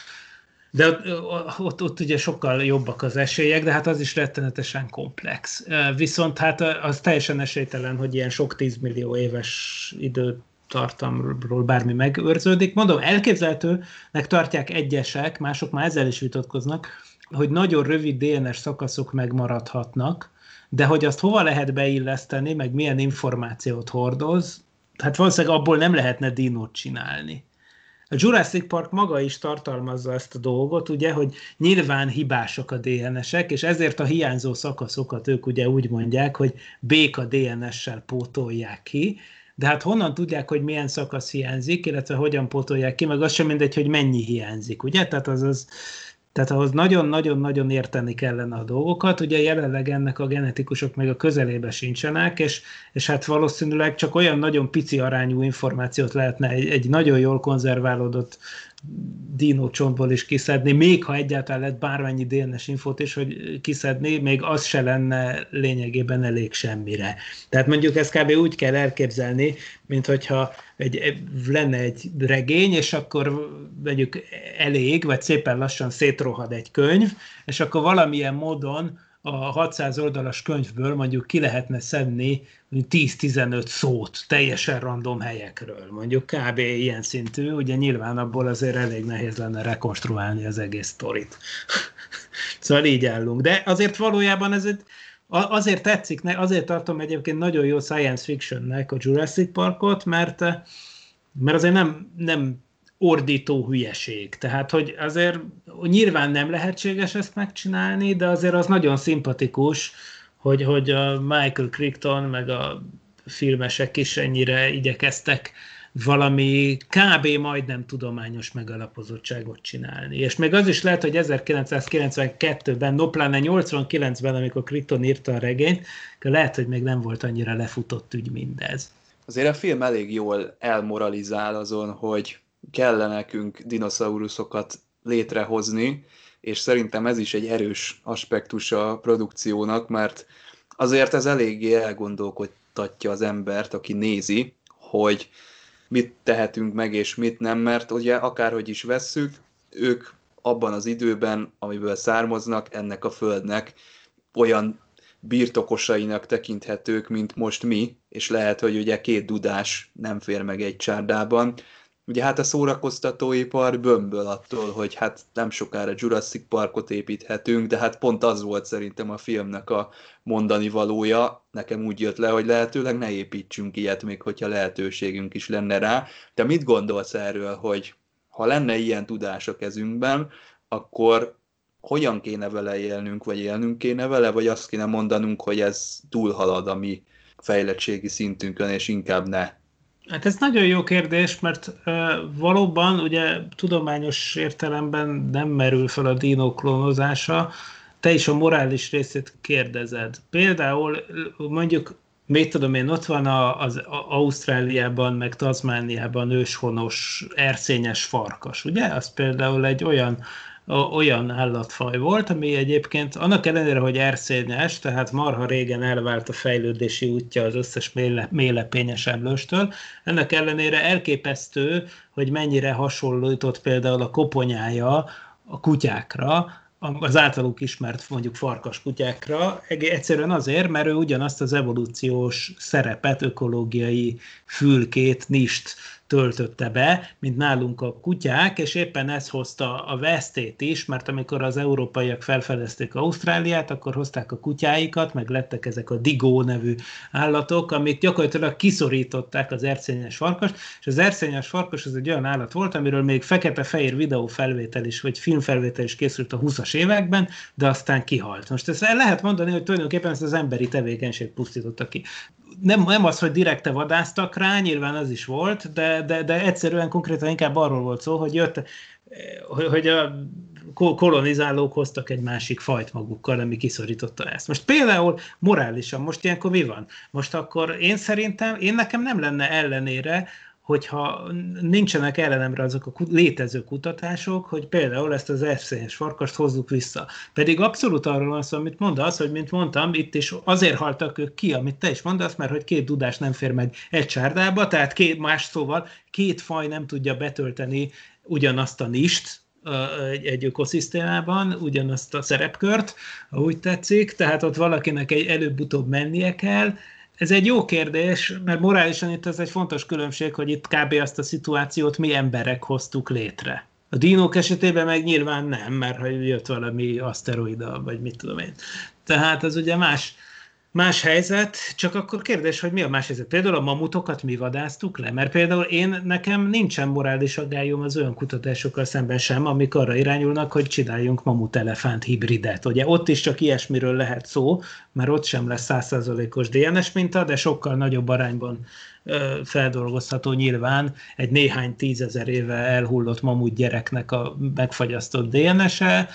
de ott, ott, ott ugye sokkal jobbak az esélyek, de hát az is rettenetesen komplex. Viszont hát az teljesen esélytelen, hogy ilyen sok tízmillió éves idő tartamról bármi megőrződik. Mondom, elképzelhetőnek tartják egyesek, mások már ezzel is vitatkoznak, hogy nagyon rövid DNS szakaszok megmaradhatnak, de hogy azt hova lehet beilleszteni, meg milyen információt hordoz, hát valószínűleg abból nem lehetne dinót csinálni. A Jurassic Park maga is tartalmazza ezt a dolgot, ugye, hogy nyilván hibások a DNS-ek, és ezért a hiányzó szakaszokat ők ugye úgy mondják, hogy béka DNS-sel pótolják ki, de hát honnan tudják, hogy milyen szakasz hiányzik, illetve hogyan pótolják ki, meg az sem mindegy, hogy mennyi hiányzik, ugye? Tehát az, az tehát ahhoz nagyon-nagyon-nagyon érteni kellene a dolgokat. Ugye jelenleg ennek a genetikusok meg a közelébe sincsenek, és, és hát valószínűleg csak olyan nagyon pici arányú információt lehetne egy, egy nagyon jól konzerválódott dino csontból is kiszedni, még ha egyáltalán lett bármennyi DNS infót is, hogy kiszedni, még az se lenne lényegében elég semmire. Tehát mondjuk ezt kb. úgy kell elképzelni, mint hogyha egy, lenne egy regény, és akkor vegyük elég, vagy szépen lassan szétrohad egy könyv, és akkor valamilyen módon a 600 oldalas könyvből mondjuk ki lehetne szedni 10-15 szót teljesen random helyekről, mondjuk kb. ilyen szintű, ugye nyilván abból azért elég nehéz lenne rekonstruálni az egész sztorit. szóval így állunk. De azért valójában ez egy, azért tetszik, azért tartom egyébként nagyon jó science fictionnek a Jurassic Parkot, mert, mert azért nem, nem ordító hülyeség. Tehát, hogy azért nyilván nem lehetséges ezt megcsinálni, de azért az nagyon szimpatikus, hogy, hogy a Michael Crichton meg a filmesek is ennyire igyekeztek valami kb. majdnem tudományos megalapozottságot csinálni. És még az is lehet, hogy 1992-ben, no pláne 89-ben, amikor Crichton írta a regényt, lehet, hogy még nem volt annyira lefutott ügy mindez. Azért a film elég jól elmoralizál azon, hogy kellene nekünk dinoszauruszokat létrehozni, és szerintem ez is egy erős aspektus a produkciónak, mert azért ez eléggé elgondolkodtatja az embert, aki nézi, hogy mit tehetünk meg és mit nem, mert ugye akárhogy is vesszük, ők abban az időben, amiből származnak, ennek a földnek olyan birtokosainak tekinthetők, mint most mi, és lehet, hogy ugye két dudás nem fér meg egy csárdában, Ugye hát a szórakoztatóipar bömböl attól, hogy hát nem sokára Jurassic Parkot építhetünk, de hát pont az volt szerintem a filmnek a mondani valója. Nekem úgy jött le, hogy lehetőleg ne építsünk ilyet, még hogyha lehetőségünk is lenne rá. Te mit gondolsz erről, hogy ha lenne ilyen tudás a kezünkben, akkor hogyan kéne vele élnünk, vagy élnünk kéne vele, vagy azt kéne mondanunk, hogy ez túlhalad a mi fejlettségi szintünkön, és inkább ne Hát ez nagyon jó kérdés, mert uh, valóban ugye tudományos értelemben nem merül fel a dino klónozása, te is a morális részét kérdezed. Például mondjuk, mit tudom én, ott van a, az Ausztráliában, meg Tazmániában őshonos erszényes farkas, ugye? Az például egy olyan olyan állatfaj volt, ami egyébként annak ellenére, hogy erszényes, tehát marha régen elvált a fejlődési útja az összes méle, mélepényes emlőstől, ennek ellenére elképesztő, hogy mennyire hasonlított például a koponyája a kutyákra, az általuk ismert mondjuk farkas kutyákra, egyszerűen azért, mert ő ugyanazt az evolúciós szerepet, ökológiai fülkét, nist töltötte be, mint nálunk a kutyák, és éppen ez hozta a vesztét is, mert amikor az európaiak felfedezték Ausztráliát, akkor hozták a kutyáikat, meg lettek ezek a digó nevű állatok, amik gyakorlatilag kiszorították az erszényes farkas, és az erszényes farkas az egy olyan állat volt, amiről még fekete-fehér videófelvétel is, vagy filmfelvétel is készült a 20-as években, de aztán kihalt. Most ezt lehet mondani, hogy tulajdonképpen ezt az emberi tevékenység pusztította ki nem, nem az, hogy direkte vadáztak rá, nyilván az is volt, de, de, de egyszerűen konkrétan inkább arról volt szó, hogy jött, hogy a kolonizálók hoztak egy másik fajt magukkal, ami kiszorította ezt. Most például morálisan, most ilyenkor mi van? Most akkor én szerintem, én nekem nem lenne ellenére, hogyha nincsenek ellenemre azok a létező kutatások, hogy például ezt az erszényes farkast hozzuk vissza. Pedig abszolút arról van szó, amit mondasz, hogy mint mondtam, itt is azért haltak ők ki, amit te is mondasz, mert hogy két dudás nem fér meg egy csárdába, tehát két más szóval két faj nem tudja betölteni ugyanazt a nist, egy, egy ökoszisztémában ugyanazt a szerepkört, ha úgy tetszik, tehát ott valakinek egy előbb-utóbb mennie kell, ez egy jó kérdés, mert morálisan itt ez egy fontos különbség, hogy itt kb. azt a szituációt mi emberek hoztuk létre. A dinók esetében meg nyilván nem, mert ha jött valami aszteroida, vagy mit tudom én. Tehát ez ugye más, Más helyzet, csak akkor kérdés, hogy mi a más helyzet. Például a mamutokat mi vadáztuk le? Mert például én, nekem nincsen morális aggályom az olyan kutatásokkal szemben sem, amik arra irányulnak, hogy csináljunk mamut-elefánt hibridet. Ugye ott is csak ilyesmiről lehet szó, mert ott sem lesz százszerzalékos DNS minta, de sokkal nagyobb arányban feldolgozható nyilván egy néhány tízezer éve elhullott mamut gyereknek a megfagyasztott DNS-e,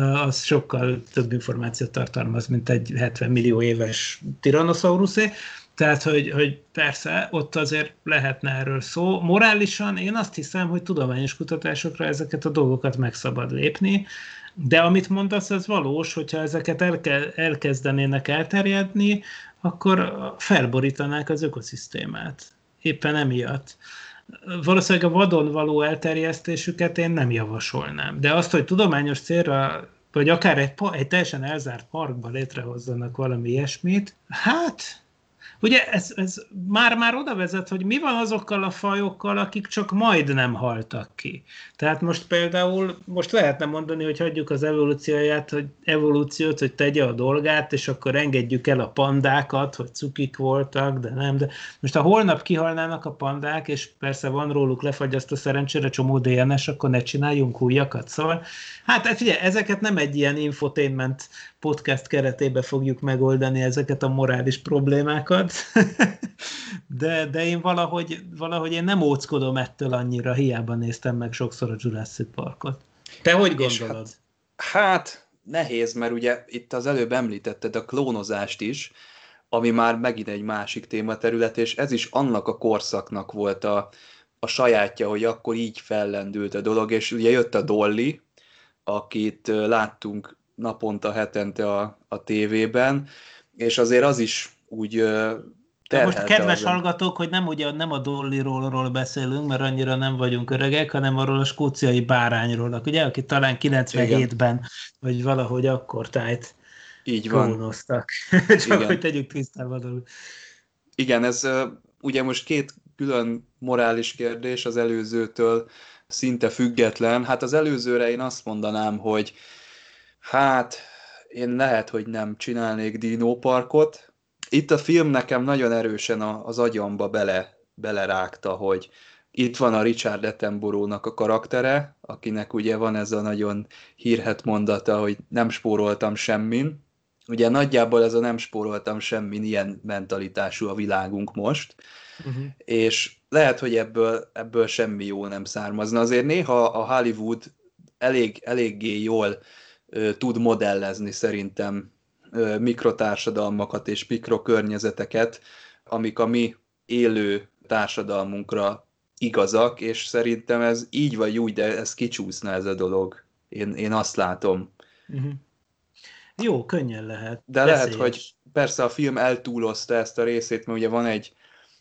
az sokkal több információt tartalmaz, mint egy 70 millió éves Tyrannosaurusé. Tehát, hogy, hogy persze, ott azért lehetne erről szó. Morálisan én azt hiszem, hogy tudományos kutatásokra ezeket a dolgokat meg szabad lépni, de amit mondasz, az valós, hogyha ezeket elke, elkezdenének elterjedni, akkor felborítanák az ökoszisztémát. Éppen emiatt valószínűleg a vadon való elterjesztésüket én nem javasolnám. De azt, hogy tudományos célra, vagy akár egy, egy teljesen elzárt parkba létrehozzanak valami ilyesmit, hát Ugye ez, ez már-már oda vezet, hogy mi van azokkal a fajokkal, akik csak majd nem haltak ki. Tehát most például, most lehetne mondani, hogy hagyjuk az evolúcióját, hogy evolúciót, hogy tegye a dolgát, és akkor engedjük el a pandákat, hogy cukik voltak, de nem. De most ha holnap kihalnának a pandák, és persze van róluk lefagyaszt a szerencsére csomó DNS, akkor ne csináljunk újakat. Szóval, hát figyelj, ezeket nem egy ilyen infotainment podcast keretében fogjuk megoldani ezeket a morális problémákat, de, de én valahogy, valahogy én nem óckodom ettől annyira, hiába néztem meg sokszor a Jurassic Parkot. Te hogy gondolod? Hát, hát nehéz, mert ugye itt az előbb említetted a klónozást is, ami már megint egy másik tématerület, és ez is annak a korszaknak volt a, a sajátja, hogy akkor így fellendült a dolog, és ugye jött a Dolly, akit láttunk naponta, hetente a, a tévében, és azért az is úgy de most kedves azon. hallgatók, hogy nem, ugye, nem a Dollyról beszélünk, mert annyira nem vagyunk öregek, hanem arról a skóciai bárányról, ugye, aki talán 97-ben, vagy valahogy akkor tájt így van. Klónoztak. Csak Igen. hogy tegyük tisztában. Igen, ez ugye most két külön morális kérdés az előzőtől szinte független. Hát az előzőre én azt mondanám, hogy hát én lehet, hogy nem csinálnék dinóparkot. Itt a film nekem nagyon erősen az agyamba bele, belerágta, hogy itt van a Richard Attenborough-nak a karaktere, akinek ugye van ez a nagyon hírhet mondata, hogy nem spóroltam semmin, Ugye nagyjából ez a nem spóroltam semmi, ilyen mentalitású a világunk most, uh-huh. és lehet, hogy ebből, ebből semmi jó nem származna. Azért néha a Hollywood elég, eléggé jól tud modellezni szerintem mikrotársadalmakat és mikrokörnyezeteket, amik a mi élő társadalmunkra igazak, és szerintem ez így vagy úgy, de ez kicsúszna ez a dolog. Én, én azt látom. Uh-huh. Jó, könnyen lehet. De Veszélyes. lehet, hogy persze a film eltúlozta ezt a részét, mert ugye van egy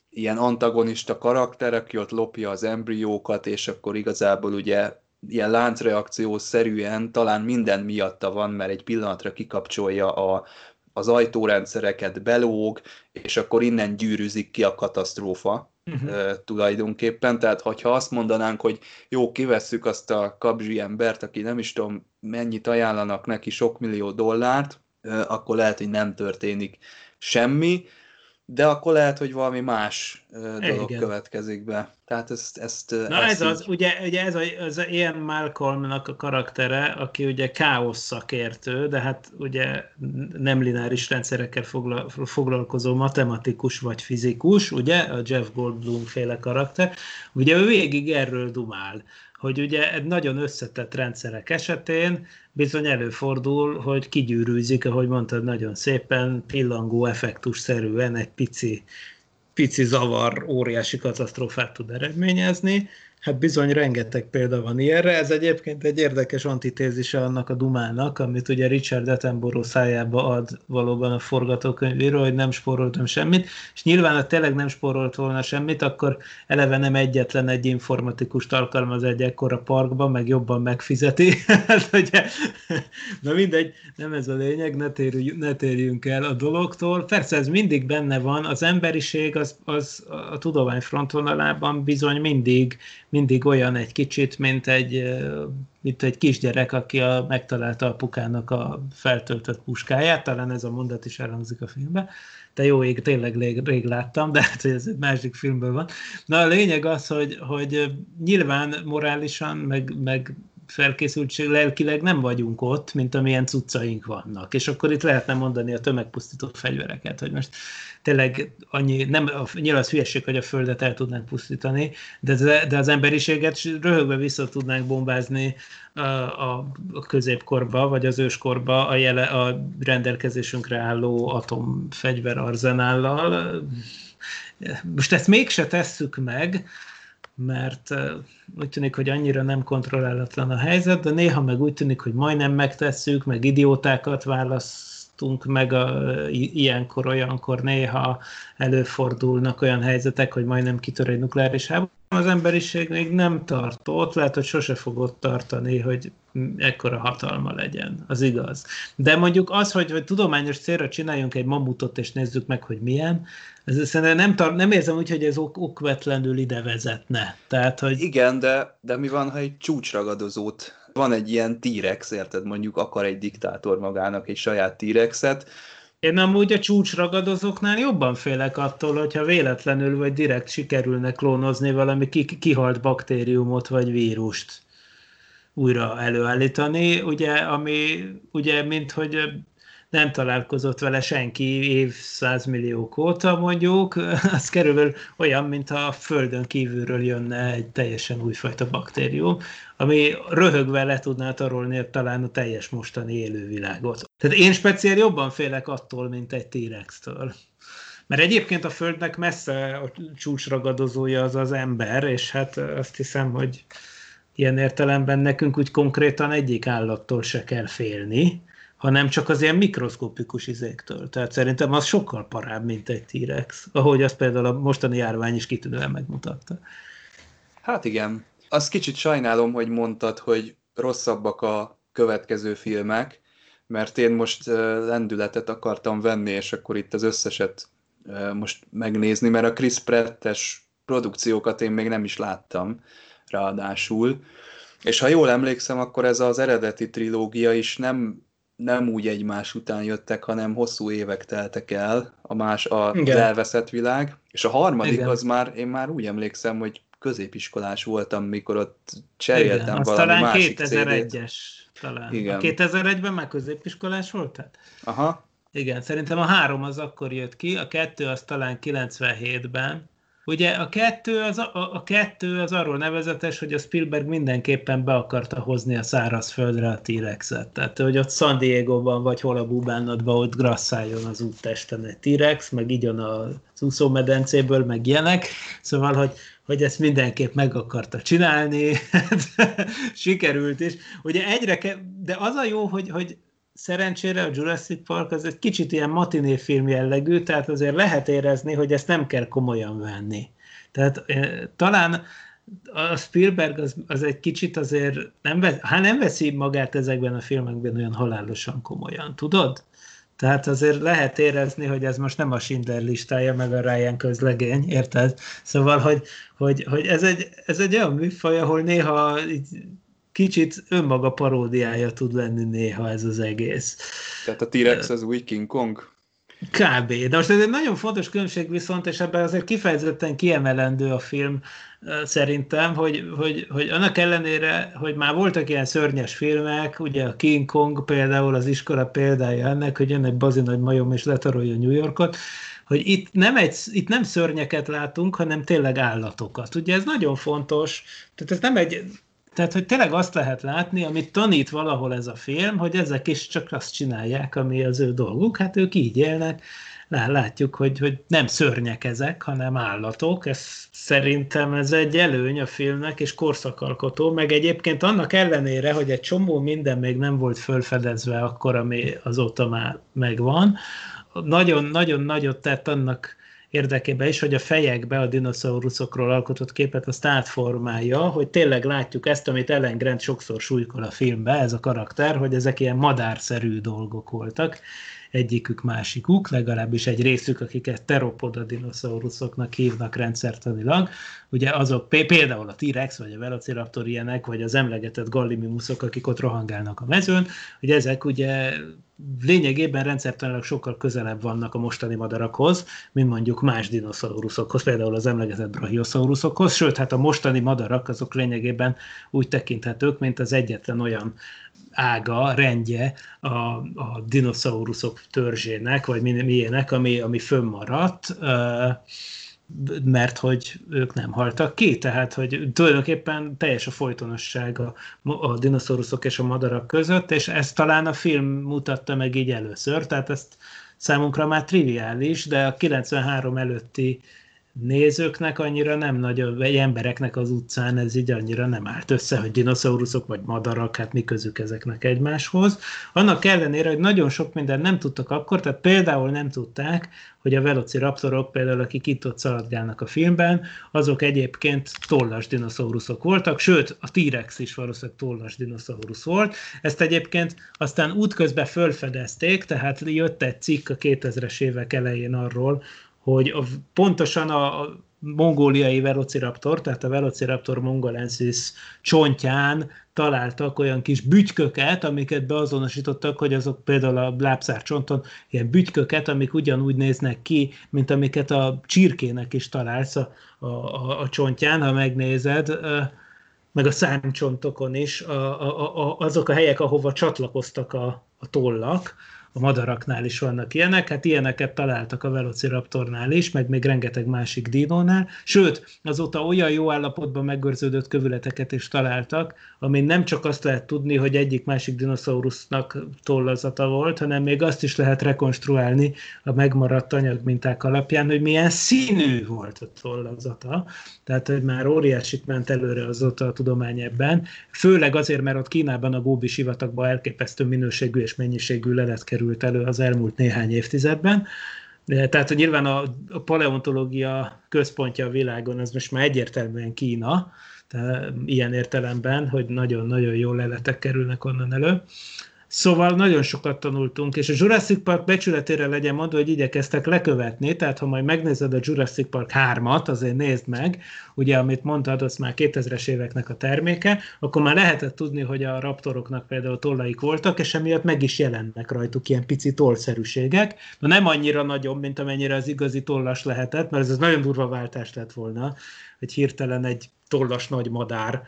ilyen antagonista karakter, aki ott lopja az embriókat, és akkor igazából ugye ilyen láncreakció szerűen talán minden miatta van, mert egy pillanatra kikapcsolja a, az ajtórendszereket, belóg, és akkor innen gyűrűzik ki a katasztrófa uh-huh. tulajdonképpen. Tehát, hogyha azt mondanánk, hogy jó, kivesszük azt a kabzsi embert, aki nem is tudom mennyit ajánlanak neki sok millió dollárt, akkor lehet, hogy nem történik semmi, de akkor lehet, hogy valami más dolog Igen. következik be. Tehát ezt... ezt Na ezt ez így... az, ugye, ugye ez, a, ez a Ian Malcolmnak a karaktere, aki ugye káosz szakértő, de hát ugye nem lineáris rendszerekkel foglal, foglalkozó matematikus vagy fizikus, ugye, a Jeff Goldblum féle karakter, ugye ő végig erről dumál, hogy ugye egy nagyon összetett rendszerek esetén bizony előfordul, hogy kigyűrűzik, ahogy mondtad nagyon szépen, pillangó effektus szerűen egy pici, pici zavar óriási katasztrófát tud eredményezni, Hát bizony rengeteg példa van ilyenre. Ez egyébként egy érdekes antitézise annak a dumának, amit ugye Richard Attenborough szájába ad valóban a forgatókönyvéről, hogy nem spóroltam semmit, és nyilván, ha tényleg nem spórolt volna semmit, akkor eleve nem egyetlen egy informatikust alkalmaz egy ekkora parkban, meg jobban megfizeti. hát, ugye, na mindegy, nem ez a lényeg, ne térjünk, ne térjünk el a dologtól. Persze ez mindig benne van, az emberiség az, az a tudomány frontvonalában bizony mindig mindig olyan egy kicsit, mint egy, mint egy kisgyerek, aki a, megtalálta apukának a feltöltött puskáját, talán ez a mondat is elhangzik a filmben, de jó ég, tényleg rég, rég láttam, de hát ez egy másik filmben van. Na a lényeg az, hogy, hogy nyilván morálisan, meg, meg felkészültség lelkileg nem vagyunk ott, mint amilyen cuccaink vannak. És akkor itt lehetne mondani a tömegpusztító fegyvereket, hogy most tényleg annyi, nem, nyilván az hülyeség, hogy a Földet el tudnánk pusztítani, de, de az emberiséget röhögve vissza tudnánk bombázni a, a, középkorba, vagy az őskorba a, jele, a rendelkezésünkre álló atomfegyver arzenállal. Most ezt mégse tesszük meg, mert úgy tűnik, hogy annyira nem kontrollálatlan a helyzet, de néha meg úgy tűnik, hogy majdnem megtesszük, meg idiótákat választ szoktunk, meg a, ilyenkor, olyankor néha előfordulnak olyan helyzetek, hogy majdnem kitör egy nukleáris háború. Az emberiség még nem tartott, lehet, hogy sose fog ott tartani, hogy ekkora hatalma legyen, az igaz. De mondjuk az, hogy, hogy tudományos célra csináljunk egy mamutot, és nézzük meg, hogy milyen, ez szerintem nem, tar- nem érzem úgy, hogy ez ok- okvetlenül ide vezetne. Tehát, hogy... Igen, de, de mi van, ha egy csúcsragadozót van egy ilyen T-rex, érted, mondjuk akar egy diktátor magának egy saját T-rexet, én amúgy a csúcsragadozóknál jobban félek attól, hogyha véletlenül vagy direkt sikerülne klónozni valami kihalt baktériumot vagy vírust újra előállítani, ugye, ami ugye, mint hogy nem találkozott vele senki évszázmilliók óta mondjuk, az körülbelül olyan, mintha a Földön kívülről jönne egy teljesen újfajta baktérium, ami röhögve le tudná tarolni talán a teljes mostani élővilágot. Tehát én speciál jobban félek attól, mint egy T-rex-től. Mert egyébként a Földnek messze a csúcsragadozója az az ember, és hát azt hiszem, hogy ilyen értelemben nekünk úgy konkrétan egyik állattól se kell félni, hanem csak az ilyen mikroszkopikus izéktől. Tehát szerintem az sokkal parább, mint egy T-rex, ahogy azt például a mostani járvány is kitűnően megmutatta. Hát igen. Azt kicsit sajnálom, hogy mondtad, hogy rosszabbak a következő filmek, mert én most lendületet akartam venni, és akkor itt az összeset most megnézni, mert a Chris Pratt-es produkciókat én még nem is láttam ráadásul. És ha jól emlékszem, akkor ez az eredeti trilógia is nem nem úgy egymás után jöttek, hanem hosszú évek teltek el a más, a Igen. elveszett világ, és a harmadik Igen. az már, én már úgy emlékszem, hogy középiskolás voltam, mikor ott cseréltem Igen, valami talán másik 2001-es, talán. Igen. A 2001-ben már középiskolás voltál? Aha. Igen, szerintem a három az akkor jött ki, a kettő az talán 97-ben, Ugye a kettő, az, a, a kettő az arról nevezetes, hogy a Spielberg mindenképpen be akarta hozni a szárazföldre a T-rexet. Tehát, hogy ott San Diego-ban, vagy hol a bubánatban ott grasszáljon az úttesten egy T-rex, meg így az úszómedencéből, meg ilyenek. Szóval, hogy, hogy ezt mindenképp meg akarta csinálni, sikerült is. Ugye egyre, ke- de az a jó, hogy, hogy szerencsére a Jurassic Park az egy kicsit ilyen matiné film jellegű, tehát azért lehet érezni, hogy ezt nem kell komolyan venni. Tehát eh, talán a Spielberg az, az egy kicsit azért nem, hát nem veszi magát ezekben a filmekben olyan halálosan komolyan, tudod? Tehát azért lehet érezni, hogy ez most nem a Schindler listája, meg a Ryan közlegény, érted? Szóval, hogy, hogy, hogy ez, egy, ez egy olyan műfaj, ahol néha így kicsit önmaga paródiája tud lenni néha ez az egész. Tehát a T-Rex az új King Kong? Kb. De most ez egy nagyon fontos különbség viszont, és ebben azért kifejezetten kiemelendő a film szerintem, hogy, hogy, hogy annak ellenére, hogy már voltak ilyen szörnyes filmek, ugye a King Kong például az iskola példája ennek, hogy jön egy bazi nagy majom és letarolja New Yorkot, hogy itt nem, egy, itt nem szörnyeket látunk, hanem tényleg állatokat. Ugye ez nagyon fontos, tehát ez nem egy tehát, hogy tényleg azt lehet látni, amit tanít valahol ez a film, hogy ezek is csak azt csinálják, ami az ő dolguk, hát ők így élnek, látjuk, hogy, hogy nem szörnyek ezek, hanem állatok. Ez, szerintem ez egy előny a filmnek, és korszakalkotó, meg egyébként annak ellenére, hogy egy csomó minden még nem volt fölfedezve akkor, ami azóta már megvan, nagyon-nagyon nagyot tett annak érdekében is, hogy a fejekbe a dinoszauruszokról alkotott képet azt átformálja, hogy tényleg látjuk ezt, amit Ellen Grant sokszor súlykol a filmbe, ez a karakter, hogy ezek ilyen madárszerű dolgok voltak, egyikük másikuk, legalábbis egy részük, akiket teropoda dinoszauruszoknak hívnak rendszertanilag. Ugye azok például a T-rex, vagy a Velociraptor ilyenek, vagy az emlegetett gallimimuszok, akik ott rohangálnak a mezőn, hogy ezek ugye lényegében rendszertanilag sokkal közelebb vannak a mostani madarakhoz, mint mondjuk más dinoszauruszokhoz, például az emlegetett brachiosaurusokhoz, sőt, hát a mostani madarak azok lényegében úgy tekinthetők, mint az egyetlen olyan ága, rendje a, a dinoszauruszok törzsének, vagy milyenek, ami, ami fönnmaradt, mert hogy ők nem haltak ki, tehát hogy tulajdonképpen teljes a folytonosság a, a dinoszauruszok és a madarak között, és ezt talán a film mutatta meg így először, tehát ezt számunkra már triviális, de a 93 előtti nézőknek annyira nem nagyon, vagy embereknek az utcán ez így annyira nem állt össze, hogy dinoszauruszok vagy madarak, hát mi közük ezeknek egymáshoz. Annak ellenére, hogy nagyon sok mindent nem tudtak akkor, tehát például nem tudták, hogy a velociraptorok, például akik itt ott szaladgálnak a filmben, azok egyébként tollas dinoszauruszok voltak, sőt, a T-rex is valószínűleg tollas dinoszaurusz volt. Ezt egyébként aztán útközben fölfedezték, tehát jött egy cikk a 2000-es évek elején arról, hogy a, pontosan a, a mongóliai velociraptor, tehát a Velociraptor mongolensis csontján találtak olyan kis bütyköket, amiket beazonosítottak, hogy azok például a lábszár csonton ilyen bütyköket, amik ugyanúgy néznek ki, mint amiket a csirkének is találsz a, a, a csontján, ha megnézed, meg a szárnycsontokon is, a, a, a, azok a helyek, ahova csatlakoztak a, a tollak, a madaraknál is vannak ilyenek, hát ilyeneket találtak a Velociraptornál is, meg még rengeteg másik dinónál, sőt, azóta olyan jó állapotban megőrződött kövületeket is találtak, ami nem csak azt lehet tudni, hogy egyik másik dinoszaurusznak tollazata volt, hanem még azt is lehet rekonstruálni a megmaradt anyagminták alapján, hogy milyen színű volt a tollazata. Tehát, hogy már óriásit ment előre azóta a tudomány ebben, főleg azért, mert ott Kínában a Góbi sivatagban elképesztő minőségű és mennyiségű lelet került elő az elmúlt néhány évtizedben. Tehát hogy nyilván a, paleontológia központja a világon az most már egyértelműen Kína, tehát ilyen értelemben, hogy nagyon-nagyon jó leletek kerülnek onnan elő. Szóval nagyon sokat tanultunk, és a Jurassic Park becsületére legyen mondva, hogy igyekeztek lekövetni, tehát ha majd megnézed a Jurassic Park 3-at, azért nézd meg, ugye amit mondtad, az már 2000-es éveknek a terméke, akkor már lehetett tudni, hogy a raptoroknak például tollaik voltak, és emiatt meg is jelennek rajtuk ilyen pici tollszerűségek, de nem annyira nagyon, mint amennyire az igazi tollas lehetett, mert ez az nagyon durva váltás lett volna, hogy hirtelen egy tollas nagy madár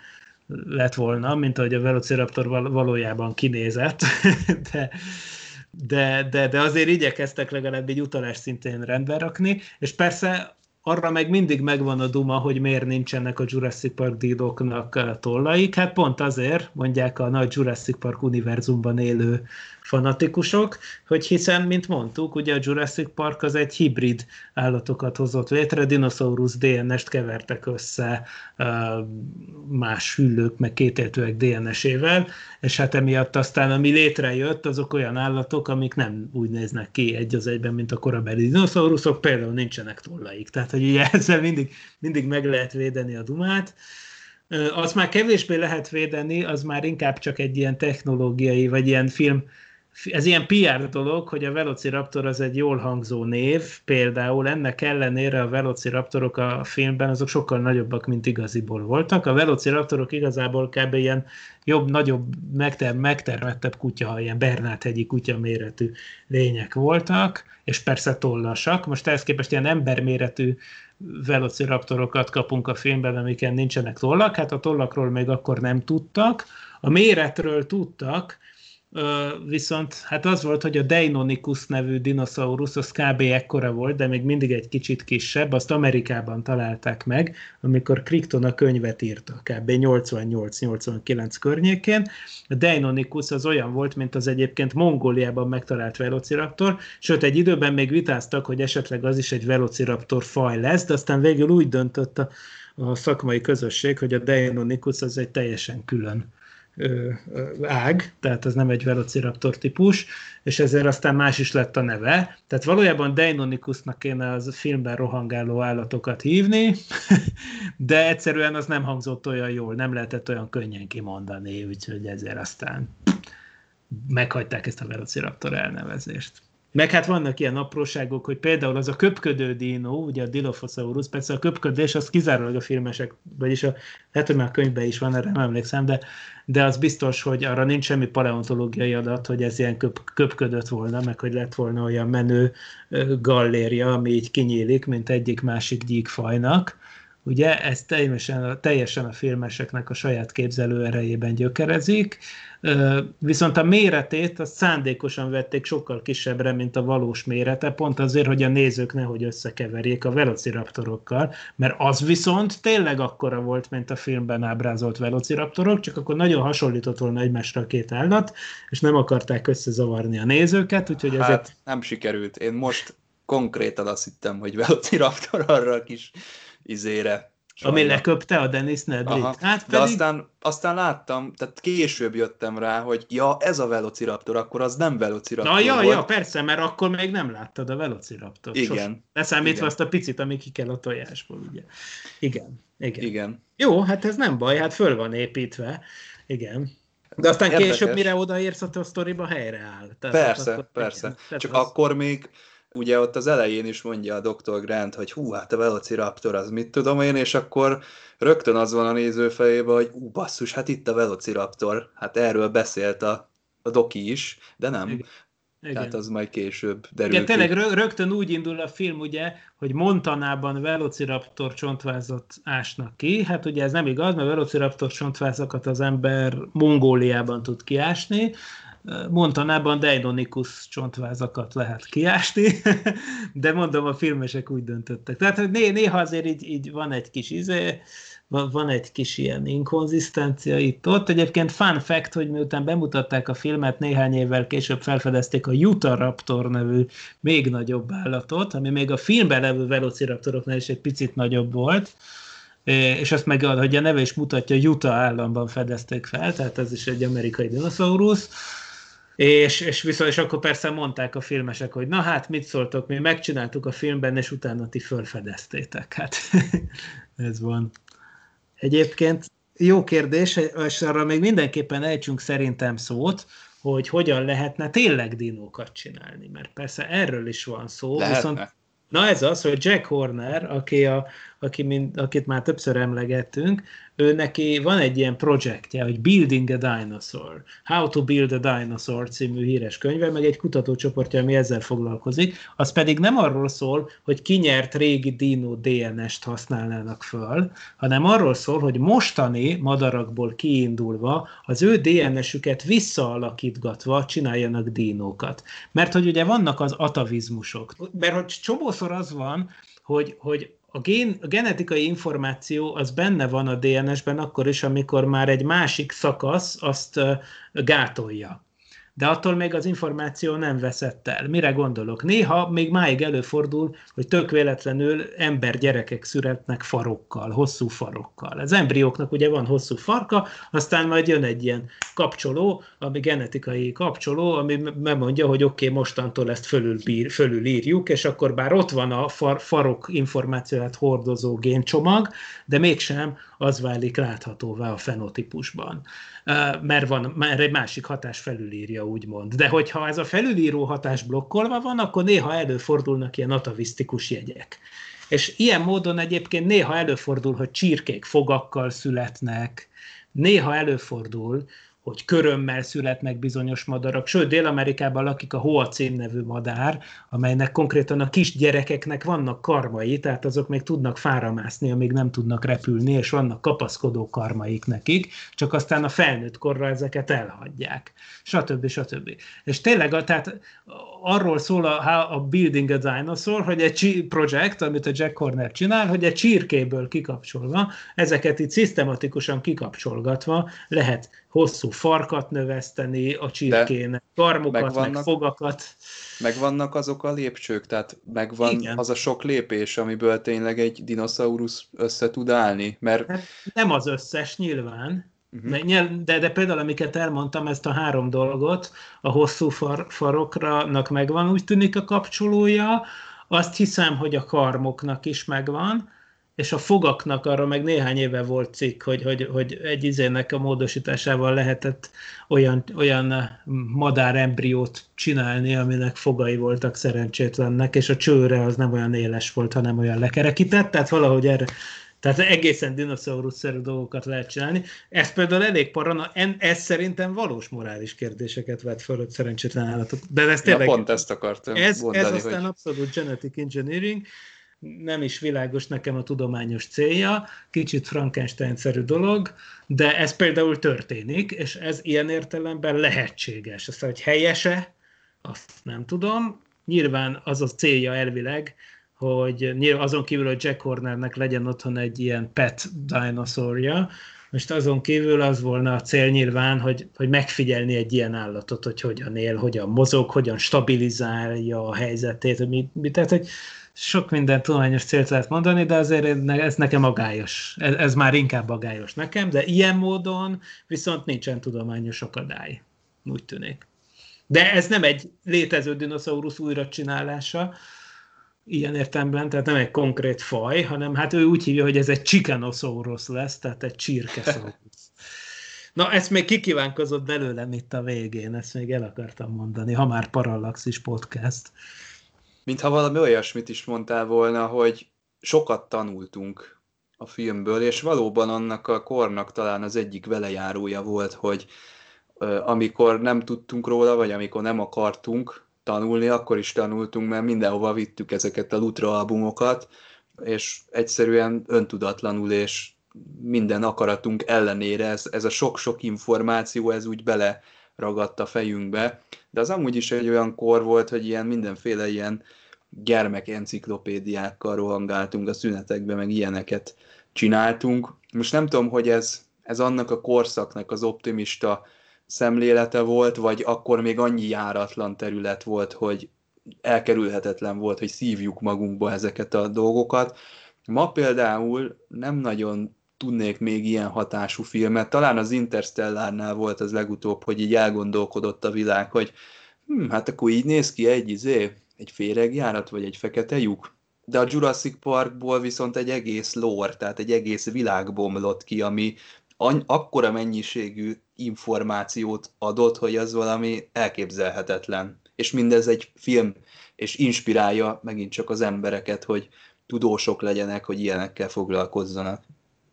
lett volna, mint ahogy a Velociraptor valójában kinézett, de, de, de, de azért igyekeztek legalább egy utalás szintén rendbe rakni, és persze arra meg mindig megvan a duma, hogy miért nincsenek a Jurassic Park dídoknak tollaik. Hát pont azért, mondják a nagy Jurassic Park univerzumban élő fanatikusok, hogy hiszen, mint mondtuk, ugye a Jurassic Park az egy hibrid állatokat hozott létre, dinoszaurusz DNS-t kevertek össze más hüllők, meg kétértőek DNS-ével, és hát emiatt aztán, ami létrejött, azok olyan állatok, amik nem úgy néznek ki egy az egyben, mint a korabeli dinoszauruszok, például nincsenek tollaik. Tehát, hogy ugye ezzel mindig, mindig meg lehet védeni a dumát, azt már kevésbé lehet védeni, az már inkább csak egy ilyen technológiai, vagy ilyen film, ez ilyen PR dolog, hogy a Velociraptor az egy jól hangzó név, például ennek ellenére a Velociraptorok a filmben azok sokkal nagyobbak, mint igaziból voltak. A Velociraptorok igazából kb. ilyen jobb, nagyobb, megter, megtermettebb kutya, ilyen Bernát-hegyi kutya méretű lények voltak, és persze tollasak. Most ehhez képest ilyen emberméretű velociraptorokat kapunk a filmben, amiken nincsenek tollak. Hát a tollakról még akkor nem tudtak. A méretről tudtak, viszont hát az volt, hogy a Deinonychus nevű dinoszaurusz, az kb. ekkora volt, de még mindig egy kicsit kisebb, azt Amerikában találták meg, amikor Crichton a könyvet írta, kb. 88-89 környékén. A Deinonychus az olyan volt, mint az egyébként Mongóliában megtalált velociraptor, sőt egy időben még vitáztak, hogy esetleg az is egy velociraptor faj lesz, de aztán végül úgy döntött a, a szakmai közösség, hogy a Deinonychus az egy teljesen külön ág, tehát ez nem egy Velociraptor típus, és ezért aztán más is lett a neve. Tehát valójában Deinonychusnak kéne az filmben rohangáló állatokat hívni, de egyszerűen az nem hangzott olyan jól, nem lehetett olyan könnyen kimondani, úgyhogy ezért aztán meghagyták ezt a Velociraptor elnevezést. Meg hát vannak ilyen apróságok, hogy például az a köpködő dinó, ugye a Dilophosaurus, persze a köpködés az kizárólag a filmesek, vagyis a, lehet, hogy már a könyvben is van, erre nem emlékszem, de, de az biztos, hogy arra nincs semmi paleontológiai adat, hogy ez ilyen köp, köpködött volna, meg hogy lett volna olyan menő galléria, ami így kinyílik, mint egyik-másik gyíkfajnak. Ugye ez teljesen, teljesen a filmeseknek a saját képzelő erejében gyökerezik, viszont a méretét azt szándékosan vették sokkal kisebbre, mint a valós mérete, pont azért, hogy a nézők nehogy összekeverjék a velociraptorokkal, mert az viszont tényleg akkora volt, mint a filmben ábrázolt velociraptorok, csak akkor nagyon hasonlított volna egymásra a két állat, és nem akarták összezavarni a nézőket, úgyhogy hát, ezért... nem sikerült. Én most konkrétan azt hittem, hogy Velociraptor arra a kis izére. Ami Sajna. leköpte a Dennis Nedrit. Hát De pedig... aztán, aztán láttam, tehát később jöttem rá, hogy ja, ez a Velociraptor, akkor az nem Velociraptor Na, ja, volt. ja, persze, mert akkor még nem láttad a Velociraptort. Igen. Sosem. Leszámítva Igen. azt a picit, ami ki kell a tojásból, ugye. Igen. Igen. Igen. Jó, hát ez nem baj, hát föl van építve. Igen. De aztán Érdekes. később, mire odaérsz a Toy Story-ba, helyreáll. Tehát Persze, persze. igen. Tehát Csak az- akkor még, ugye ott az elején is mondja a Dr. Grant, hogy hú, hát a Velociraptor az mit tudom én, és akkor rögtön az van a néző fejében, hogy ú, basszus, hát itt a Velociraptor. Hát erről beszélt a, a doki is, de nem. Igen. Igen. Tehát az majd később derül Igen, ki. tényleg rö- rögtön úgy indul a film, ugye, hogy Montanában Velociraptor csontvázat ásnak ki. Hát ugye ez nem igaz, mert Velociraptor csontvázakat az ember Mongóliában tud kiásni. Montanában Deinonychus csontvázakat lehet kiásni, de mondom, a filmesek úgy döntöttek. Tehát hogy né- néha azért így, így van egy kis izé, van egy kis ilyen inkonzisztencia itt-ott. Egyébként fun fact, hogy miután bemutatták a filmet, néhány évvel később felfedezték a Utah Raptor nevű még nagyobb állatot, ami még a filmben levő Velociraptoroknál is egy picit nagyobb volt, és azt meg, hogy a neve is mutatja, Utah államban fedezték fel, tehát ez is egy amerikai dinoszaurusz, és, és viszont, és akkor persze mondták a filmesek, hogy na hát, mit szóltok, mi megcsináltuk a filmben, és utána ti fölfedeztétek. Hát ez van. Egyébként jó kérdés, és arra még mindenképpen ejtsünk szerintem szót, hogy hogyan lehetne tényleg dinókat csinálni, mert persze erről is van szó, Lehetne. viszont Na ez az, hogy Jack Horner, aki a, aki mind, akit már többször emlegettünk, ő neki van egy ilyen projektje, hogy Building a Dinosaur, How to Build a Dinosaur című híres könyve, meg egy kutatócsoportja, ami ezzel foglalkozik, az pedig nem arról szól, hogy kinyert régi dino DNS-t használnának föl, hanem arról szól, hogy mostani madarakból kiindulva az ő DNS-üket visszaalakítgatva csináljanak dinókat. Mert hogy ugye vannak az atavizmusok. Mert hogy csomószor az van, hogy, hogy a, gén, a genetikai információ az benne van a DNS-ben akkor is, amikor már egy másik szakasz azt gátolja. De attól még az információ nem veszett el. Mire gondolok? Néha még máig előfordul, hogy tök véletlenül ember gyerekek születnek farokkal, hosszú farokkal. Az embrióknak ugye van hosszú farka, aztán majd jön egy ilyen kapcsoló, ami genetikai kapcsoló, ami megmondja, hogy oké, okay, mostantól ezt fölül, bír, fölül írjuk, és akkor bár ott van a far, farok információját hordozó géncsomag, de mégsem az válik láthatóvá a fenotípusban. Mert, van, mert egy másik hatás felülírja, úgymond. De hogyha ez a felülíró hatás blokkolva van, akkor néha előfordulnak ilyen atavisztikus jegyek. És ilyen módon egyébként néha előfordul, hogy csirkék fogakkal születnek, néha előfordul, hogy körömmel születnek bizonyos madarak, sőt, Dél-Amerikában lakik a Hoacin nevű madár, amelynek konkrétan a kis gyerekeknek vannak karmai, tehát azok még tudnak fáramászni, amíg nem tudnak repülni, és vannak kapaszkodó karmaik nekik, csak aztán a felnőtt korra ezeket elhagyják, stb. stb. És tényleg, tehát arról szól a, a Building a Dinosaur, hogy egy projekt, amit a Jack Horner csinál, hogy egy csirkéből kikapcsolva, ezeket itt szisztematikusan kikapcsolgatva lehet hosszú farkat növeszteni a csirkének, karmokat, megvannak, meg fogakat. Megvannak azok a lépcsők, tehát megvan Igen. az a sok lépés, amiből tényleg egy dinoszaurusz össze tud állni, mert... Hát nem az összes nyilván, Uh-huh. De, de például, amiket elmondtam, ezt a három dolgot, a hosszú far, faroknak megvan, úgy tűnik a kapcsolója, azt hiszem, hogy a karmoknak is megvan, és a fogaknak arra meg néhány éve volt cikk, hogy, hogy, hogy egy izének a módosításával lehetett olyan, olyan madár embriót csinálni, aminek fogai voltak szerencsétlennek, és a csőre az nem olyan éles volt, hanem olyan lekerekített, tehát valahogy erre tehát egészen dinoszaurusz-szerű dolgokat lehet csinálni. Ez például elég parana, ez szerintem valós morális kérdéseket vet föl, szerencsétlen állatok. De ez tényleg... Ja, pont ezt akartam ez, mondani, ez aztán hogy... abszolút genetic engineering, nem is világos nekem a tudományos célja, kicsit Frankenstein-szerű dolog, de ez például történik, és ez ilyen értelemben lehetséges. Aztán, hogy helyese, azt nem tudom. Nyilván az a célja elvileg, hogy azon kívül, hogy Jack Hornernek legyen otthon egy ilyen pet dinoszorja, Most azon kívül az volna a cél nyilván, hogy, hogy megfigyelni egy ilyen állatot, hogy hogyan él, hogyan mozog, hogyan stabilizálja a helyzetét, hogy mi, mi, tehát, hogy sok minden tudományos célt lehet mondani, de azért ez nekem agályos. Ez, ez már inkább agályos nekem, de ilyen módon viszont nincsen tudományos akadály, úgy tűnik. De ez nem egy létező dinoszaurusz újra csinálása, ilyen értelemben, tehát nem egy konkrét faj, hanem hát ő úgy hívja, hogy ez egy Chicanosaurus lesz, tehát egy csirkeszaurusz. Na, ezt még kikívánkozott belőlem itt a végén, ezt még el akartam mondani, ha már Parallaxis podcast. Mintha valami olyasmit is mondtál volna, hogy sokat tanultunk a filmből, és valóban annak a kornak talán az egyik velejárója volt, hogy amikor nem tudtunk róla, vagy amikor nem akartunk tanulni, akkor is tanultunk, mert mindenhova vittük ezeket a Lutra albumokat, és egyszerűen öntudatlanul és minden akaratunk ellenére ez, ez a sok-sok információ, ez úgy bele ragadt a fejünkbe, de az amúgy is egy olyan kor volt, hogy ilyen mindenféle ilyen gyermek enciklopédiákkal rohangáltunk a szünetekbe, meg ilyeneket csináltunk. Most nem tudom, hogy ez, ez annak a korszaknak az optimista szemlélete volt, vagy akkor még annyi járatlan terület volt, hogy elkerülhetetlen volt, hogy szívjuk magunkba ezeket a dolgokat. Ma például nem nagyon tudnék még ilyen hatású filmet. Talán az Interstellárnál volt az legutóbb, hogy így elgondolkodott a világ, hogy hm, hát akkor így néz ki egy izé, egy féregjárat, vagy egy fekete lyuk. De a Jurassic Parkból viszont egy egész lore, tehát egy egész világ bomlott ki, ami akkora mennyiségű információt adott, hogy az valami elképzelhetetlen. És mindez egy film, és inspirálja megint csak az embereket, hogy tudósok legyenek, hogy ilyenekkel foglalkozzanak.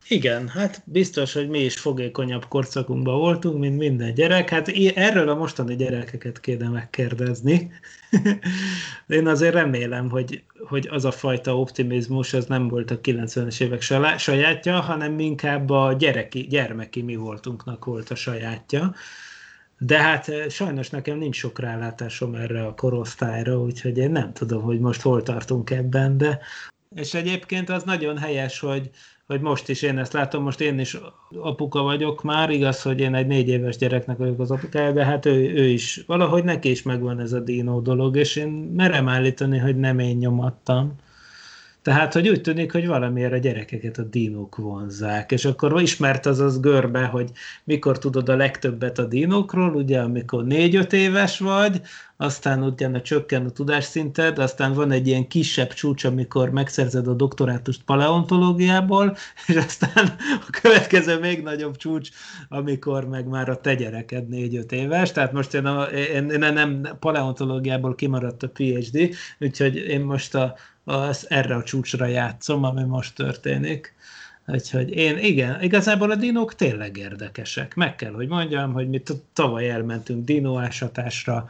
Igen, hát biztos, hogy mi is fogékonyabb korszakunkban voltunk, mint minden gyerek. Hát erről a mostani gyerekeket kéne megkérdezni. Én azért remélem, hogy, hogy az a fajta optimizmus az nem volt a 90-es évek sajátja, hanem inkább a gyereki, gyermeki mi voltunknak volt a sajátja. De hát eh, sajnos nekem nincs sok rálátásom erre a korosztályra, úgyhogy én nem tudom, hogy most hol tartunk ebben, de és egyébként az nagyon helyes, hogy, hogy most is én ezt látom, most én is apuka vagyok már, igaz, hogy én egy négy éves gyereknek vagyok az apukája, de hát ő, ő is, valahogy neki is megvan ez a dino dolog, és én merem állítani, hogy nem én nyomattam. Tehát, hogy úgy tűnik, hogy valamiért a gyerekeket a dinók vonzák, és akkor ismert az az görbe, hogy mikor tudod a legtöbbet a dinókról, ugye, amikor négy-öt éves vagy, aztán utána csökken a tudásszinted, aztán van egy ilyen kisebb csúcs, amikor megszerzed a doktorátust paleontológiából, és aztán a következő még nagyobb csúcs, amikor meg már a te gyereked négy-öt éves, tehát most én, a, én, én nem paleontológiából kimaradt a PhD, úgyhogy én most a, az erre a csúcsra játszom, ami most történik. Úgyhogy én, igen, igazából a dinók tényleg érdekesek. Meg kell, hogy mondjam, hogy mi tavaly elmentünk dinóásatásra,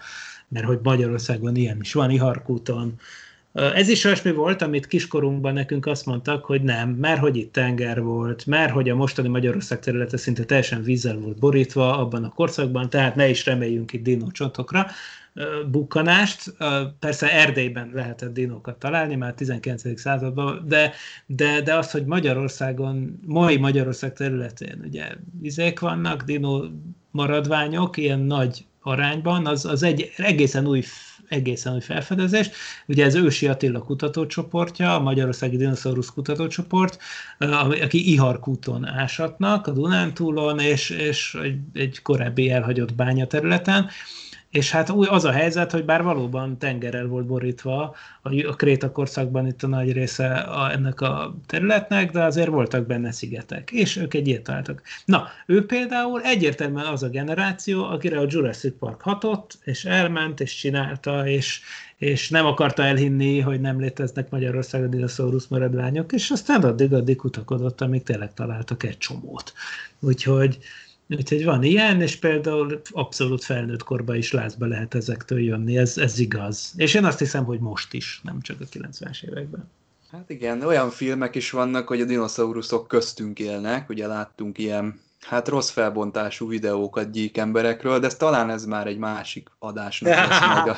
mert hogy Magyarországon ilyen is van, Iharkúton. Ez is olyasmi volt, amit kiskorunkban nekünk azt mondtak, hogy nem, mert hogy itt tenger volt, mert hogy a mostani Magyarország területe szinte teljesen vízzel volt borítva abban a korszakban, tehát ne is reméljünk itt dinócsontokra bukkanást. Persze Erdélyben lehetett dinókat találni, már 19. században, de, de, de az, hogy Magyarországon, mai Magyarország területén ugye vizék vannak, dinó maradványok, ilyen nagy arányban, az, az egy egészen új egészen új felfedezés. Ugye ez Ősi Attila kutatócsoportja, a Magyarországi Dinoszaurusz kutatócsoport, aki Iharkúton ásatnak, a Dunántúlon, és, és egy, egy korábbi elhagyott bányaterületen, és hát új az a helyzet, hogy bár valóban tengerrel volt borítva a, Kréta korszakban itt a nagy része a, ennek a területnek, de azért voltak benne szigetek, és ők egy ilyet találtak. Na, ő például egyértelműen az a generáció, akire a Jurassic Park hatott, és elment, és csinálta, és, és nem akarta elhinni, hogy nem léteznek Magyarországon dinoszaurusz maradványok, és aztán addig-addig kutakodott, amíg tényleg találtak egy csomót. Úgyhogy Úgyhogy van ilyen, és például abszolút felnőtt korban is lázba lehet ezektől jönni, ez, ez igaz. És én azt hiszem, hogy most is, nem csak a 90-es években. Hát igen, olyan filmek is vannak, hogy a dinoszauruszok köztünk élnek, ugye láttunk ilyen hát rossz felbontású videókat gyík emberekről, de ez, talán ez már egy másik adásnak lesz majd a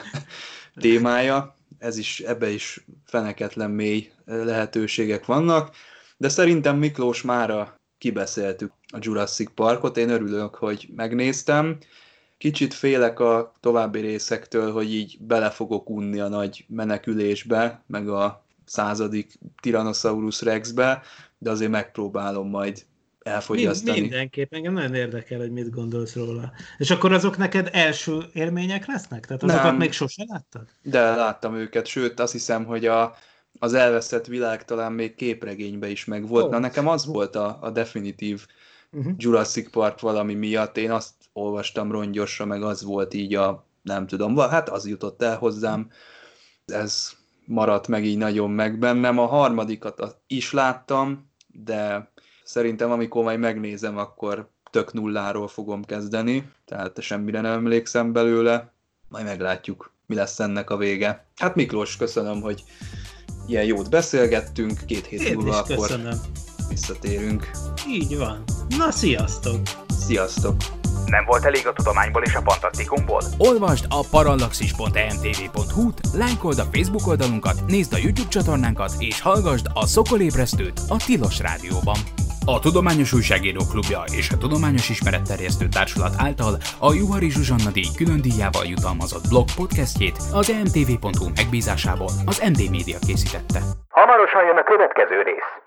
témája. Ez is, ebbe is feneketlen mély lehetőségek vannak, de szerintem Miklós már a kibeszéltük a Jurassic Parkot. Én örülök, hogy megnéztem. Kicsit félek a további részektől, hogy így bele fogok unni a nagy menekülésbe, meg a századik Tyrannosaurus Rexbe, de azért megpróbálom majd elfogyasztani. Mind, mindenképp, engem nagyon érdekel, hogy mit gondolsz róla. És akkor azok neked első élmények lesznek? Tehát azokat Nem. még sose láttad? De láttam őket, sőt azt hiszem, hogy a, az elveszett világ talán még képregényben is megvolt. Ó. Na nekem az volt a, a definitív Uh-huh. Jurassic Park valami miatt, én azt olvastam rongyosra, meg az volt így a, nem tudom, hát az jutott el hozzám, ez maradt meg így nagyon meg bennem. A harmadikat is láttam, de szerintem amikor majd megnézem, akkor tök nulláról fogom kezdeni, tehát semmire nem emlékszem belőle, majd meglátjuk, mi lesz ennek a vége. Hát Miklós, köszönöm, hogy ilyen jót beszélgettünk, két hét Én múlva is akkor köszönöm. visszatérünk. Így van. Na, sziasztok! Sziasztok! Nem volt elég a tudományból és a fantasztikumból? Olvasd a parallaxis.emtv.hu-t, lájkold a Facebook oldalunkat, nézd a YouTube csatornánkat, és hallgassd a Szokolébresztőt a Tilos Rádióban. A Tudományos Újságíró Klubja és a Tudományos Ismeretterjesztő Társulat által a Juhari Zsuzsanna díj külön díjával jutalmazott blog podcastjét az emtv.hu megbízásából az MD Media készítette. Hamarosan jön a következő rész.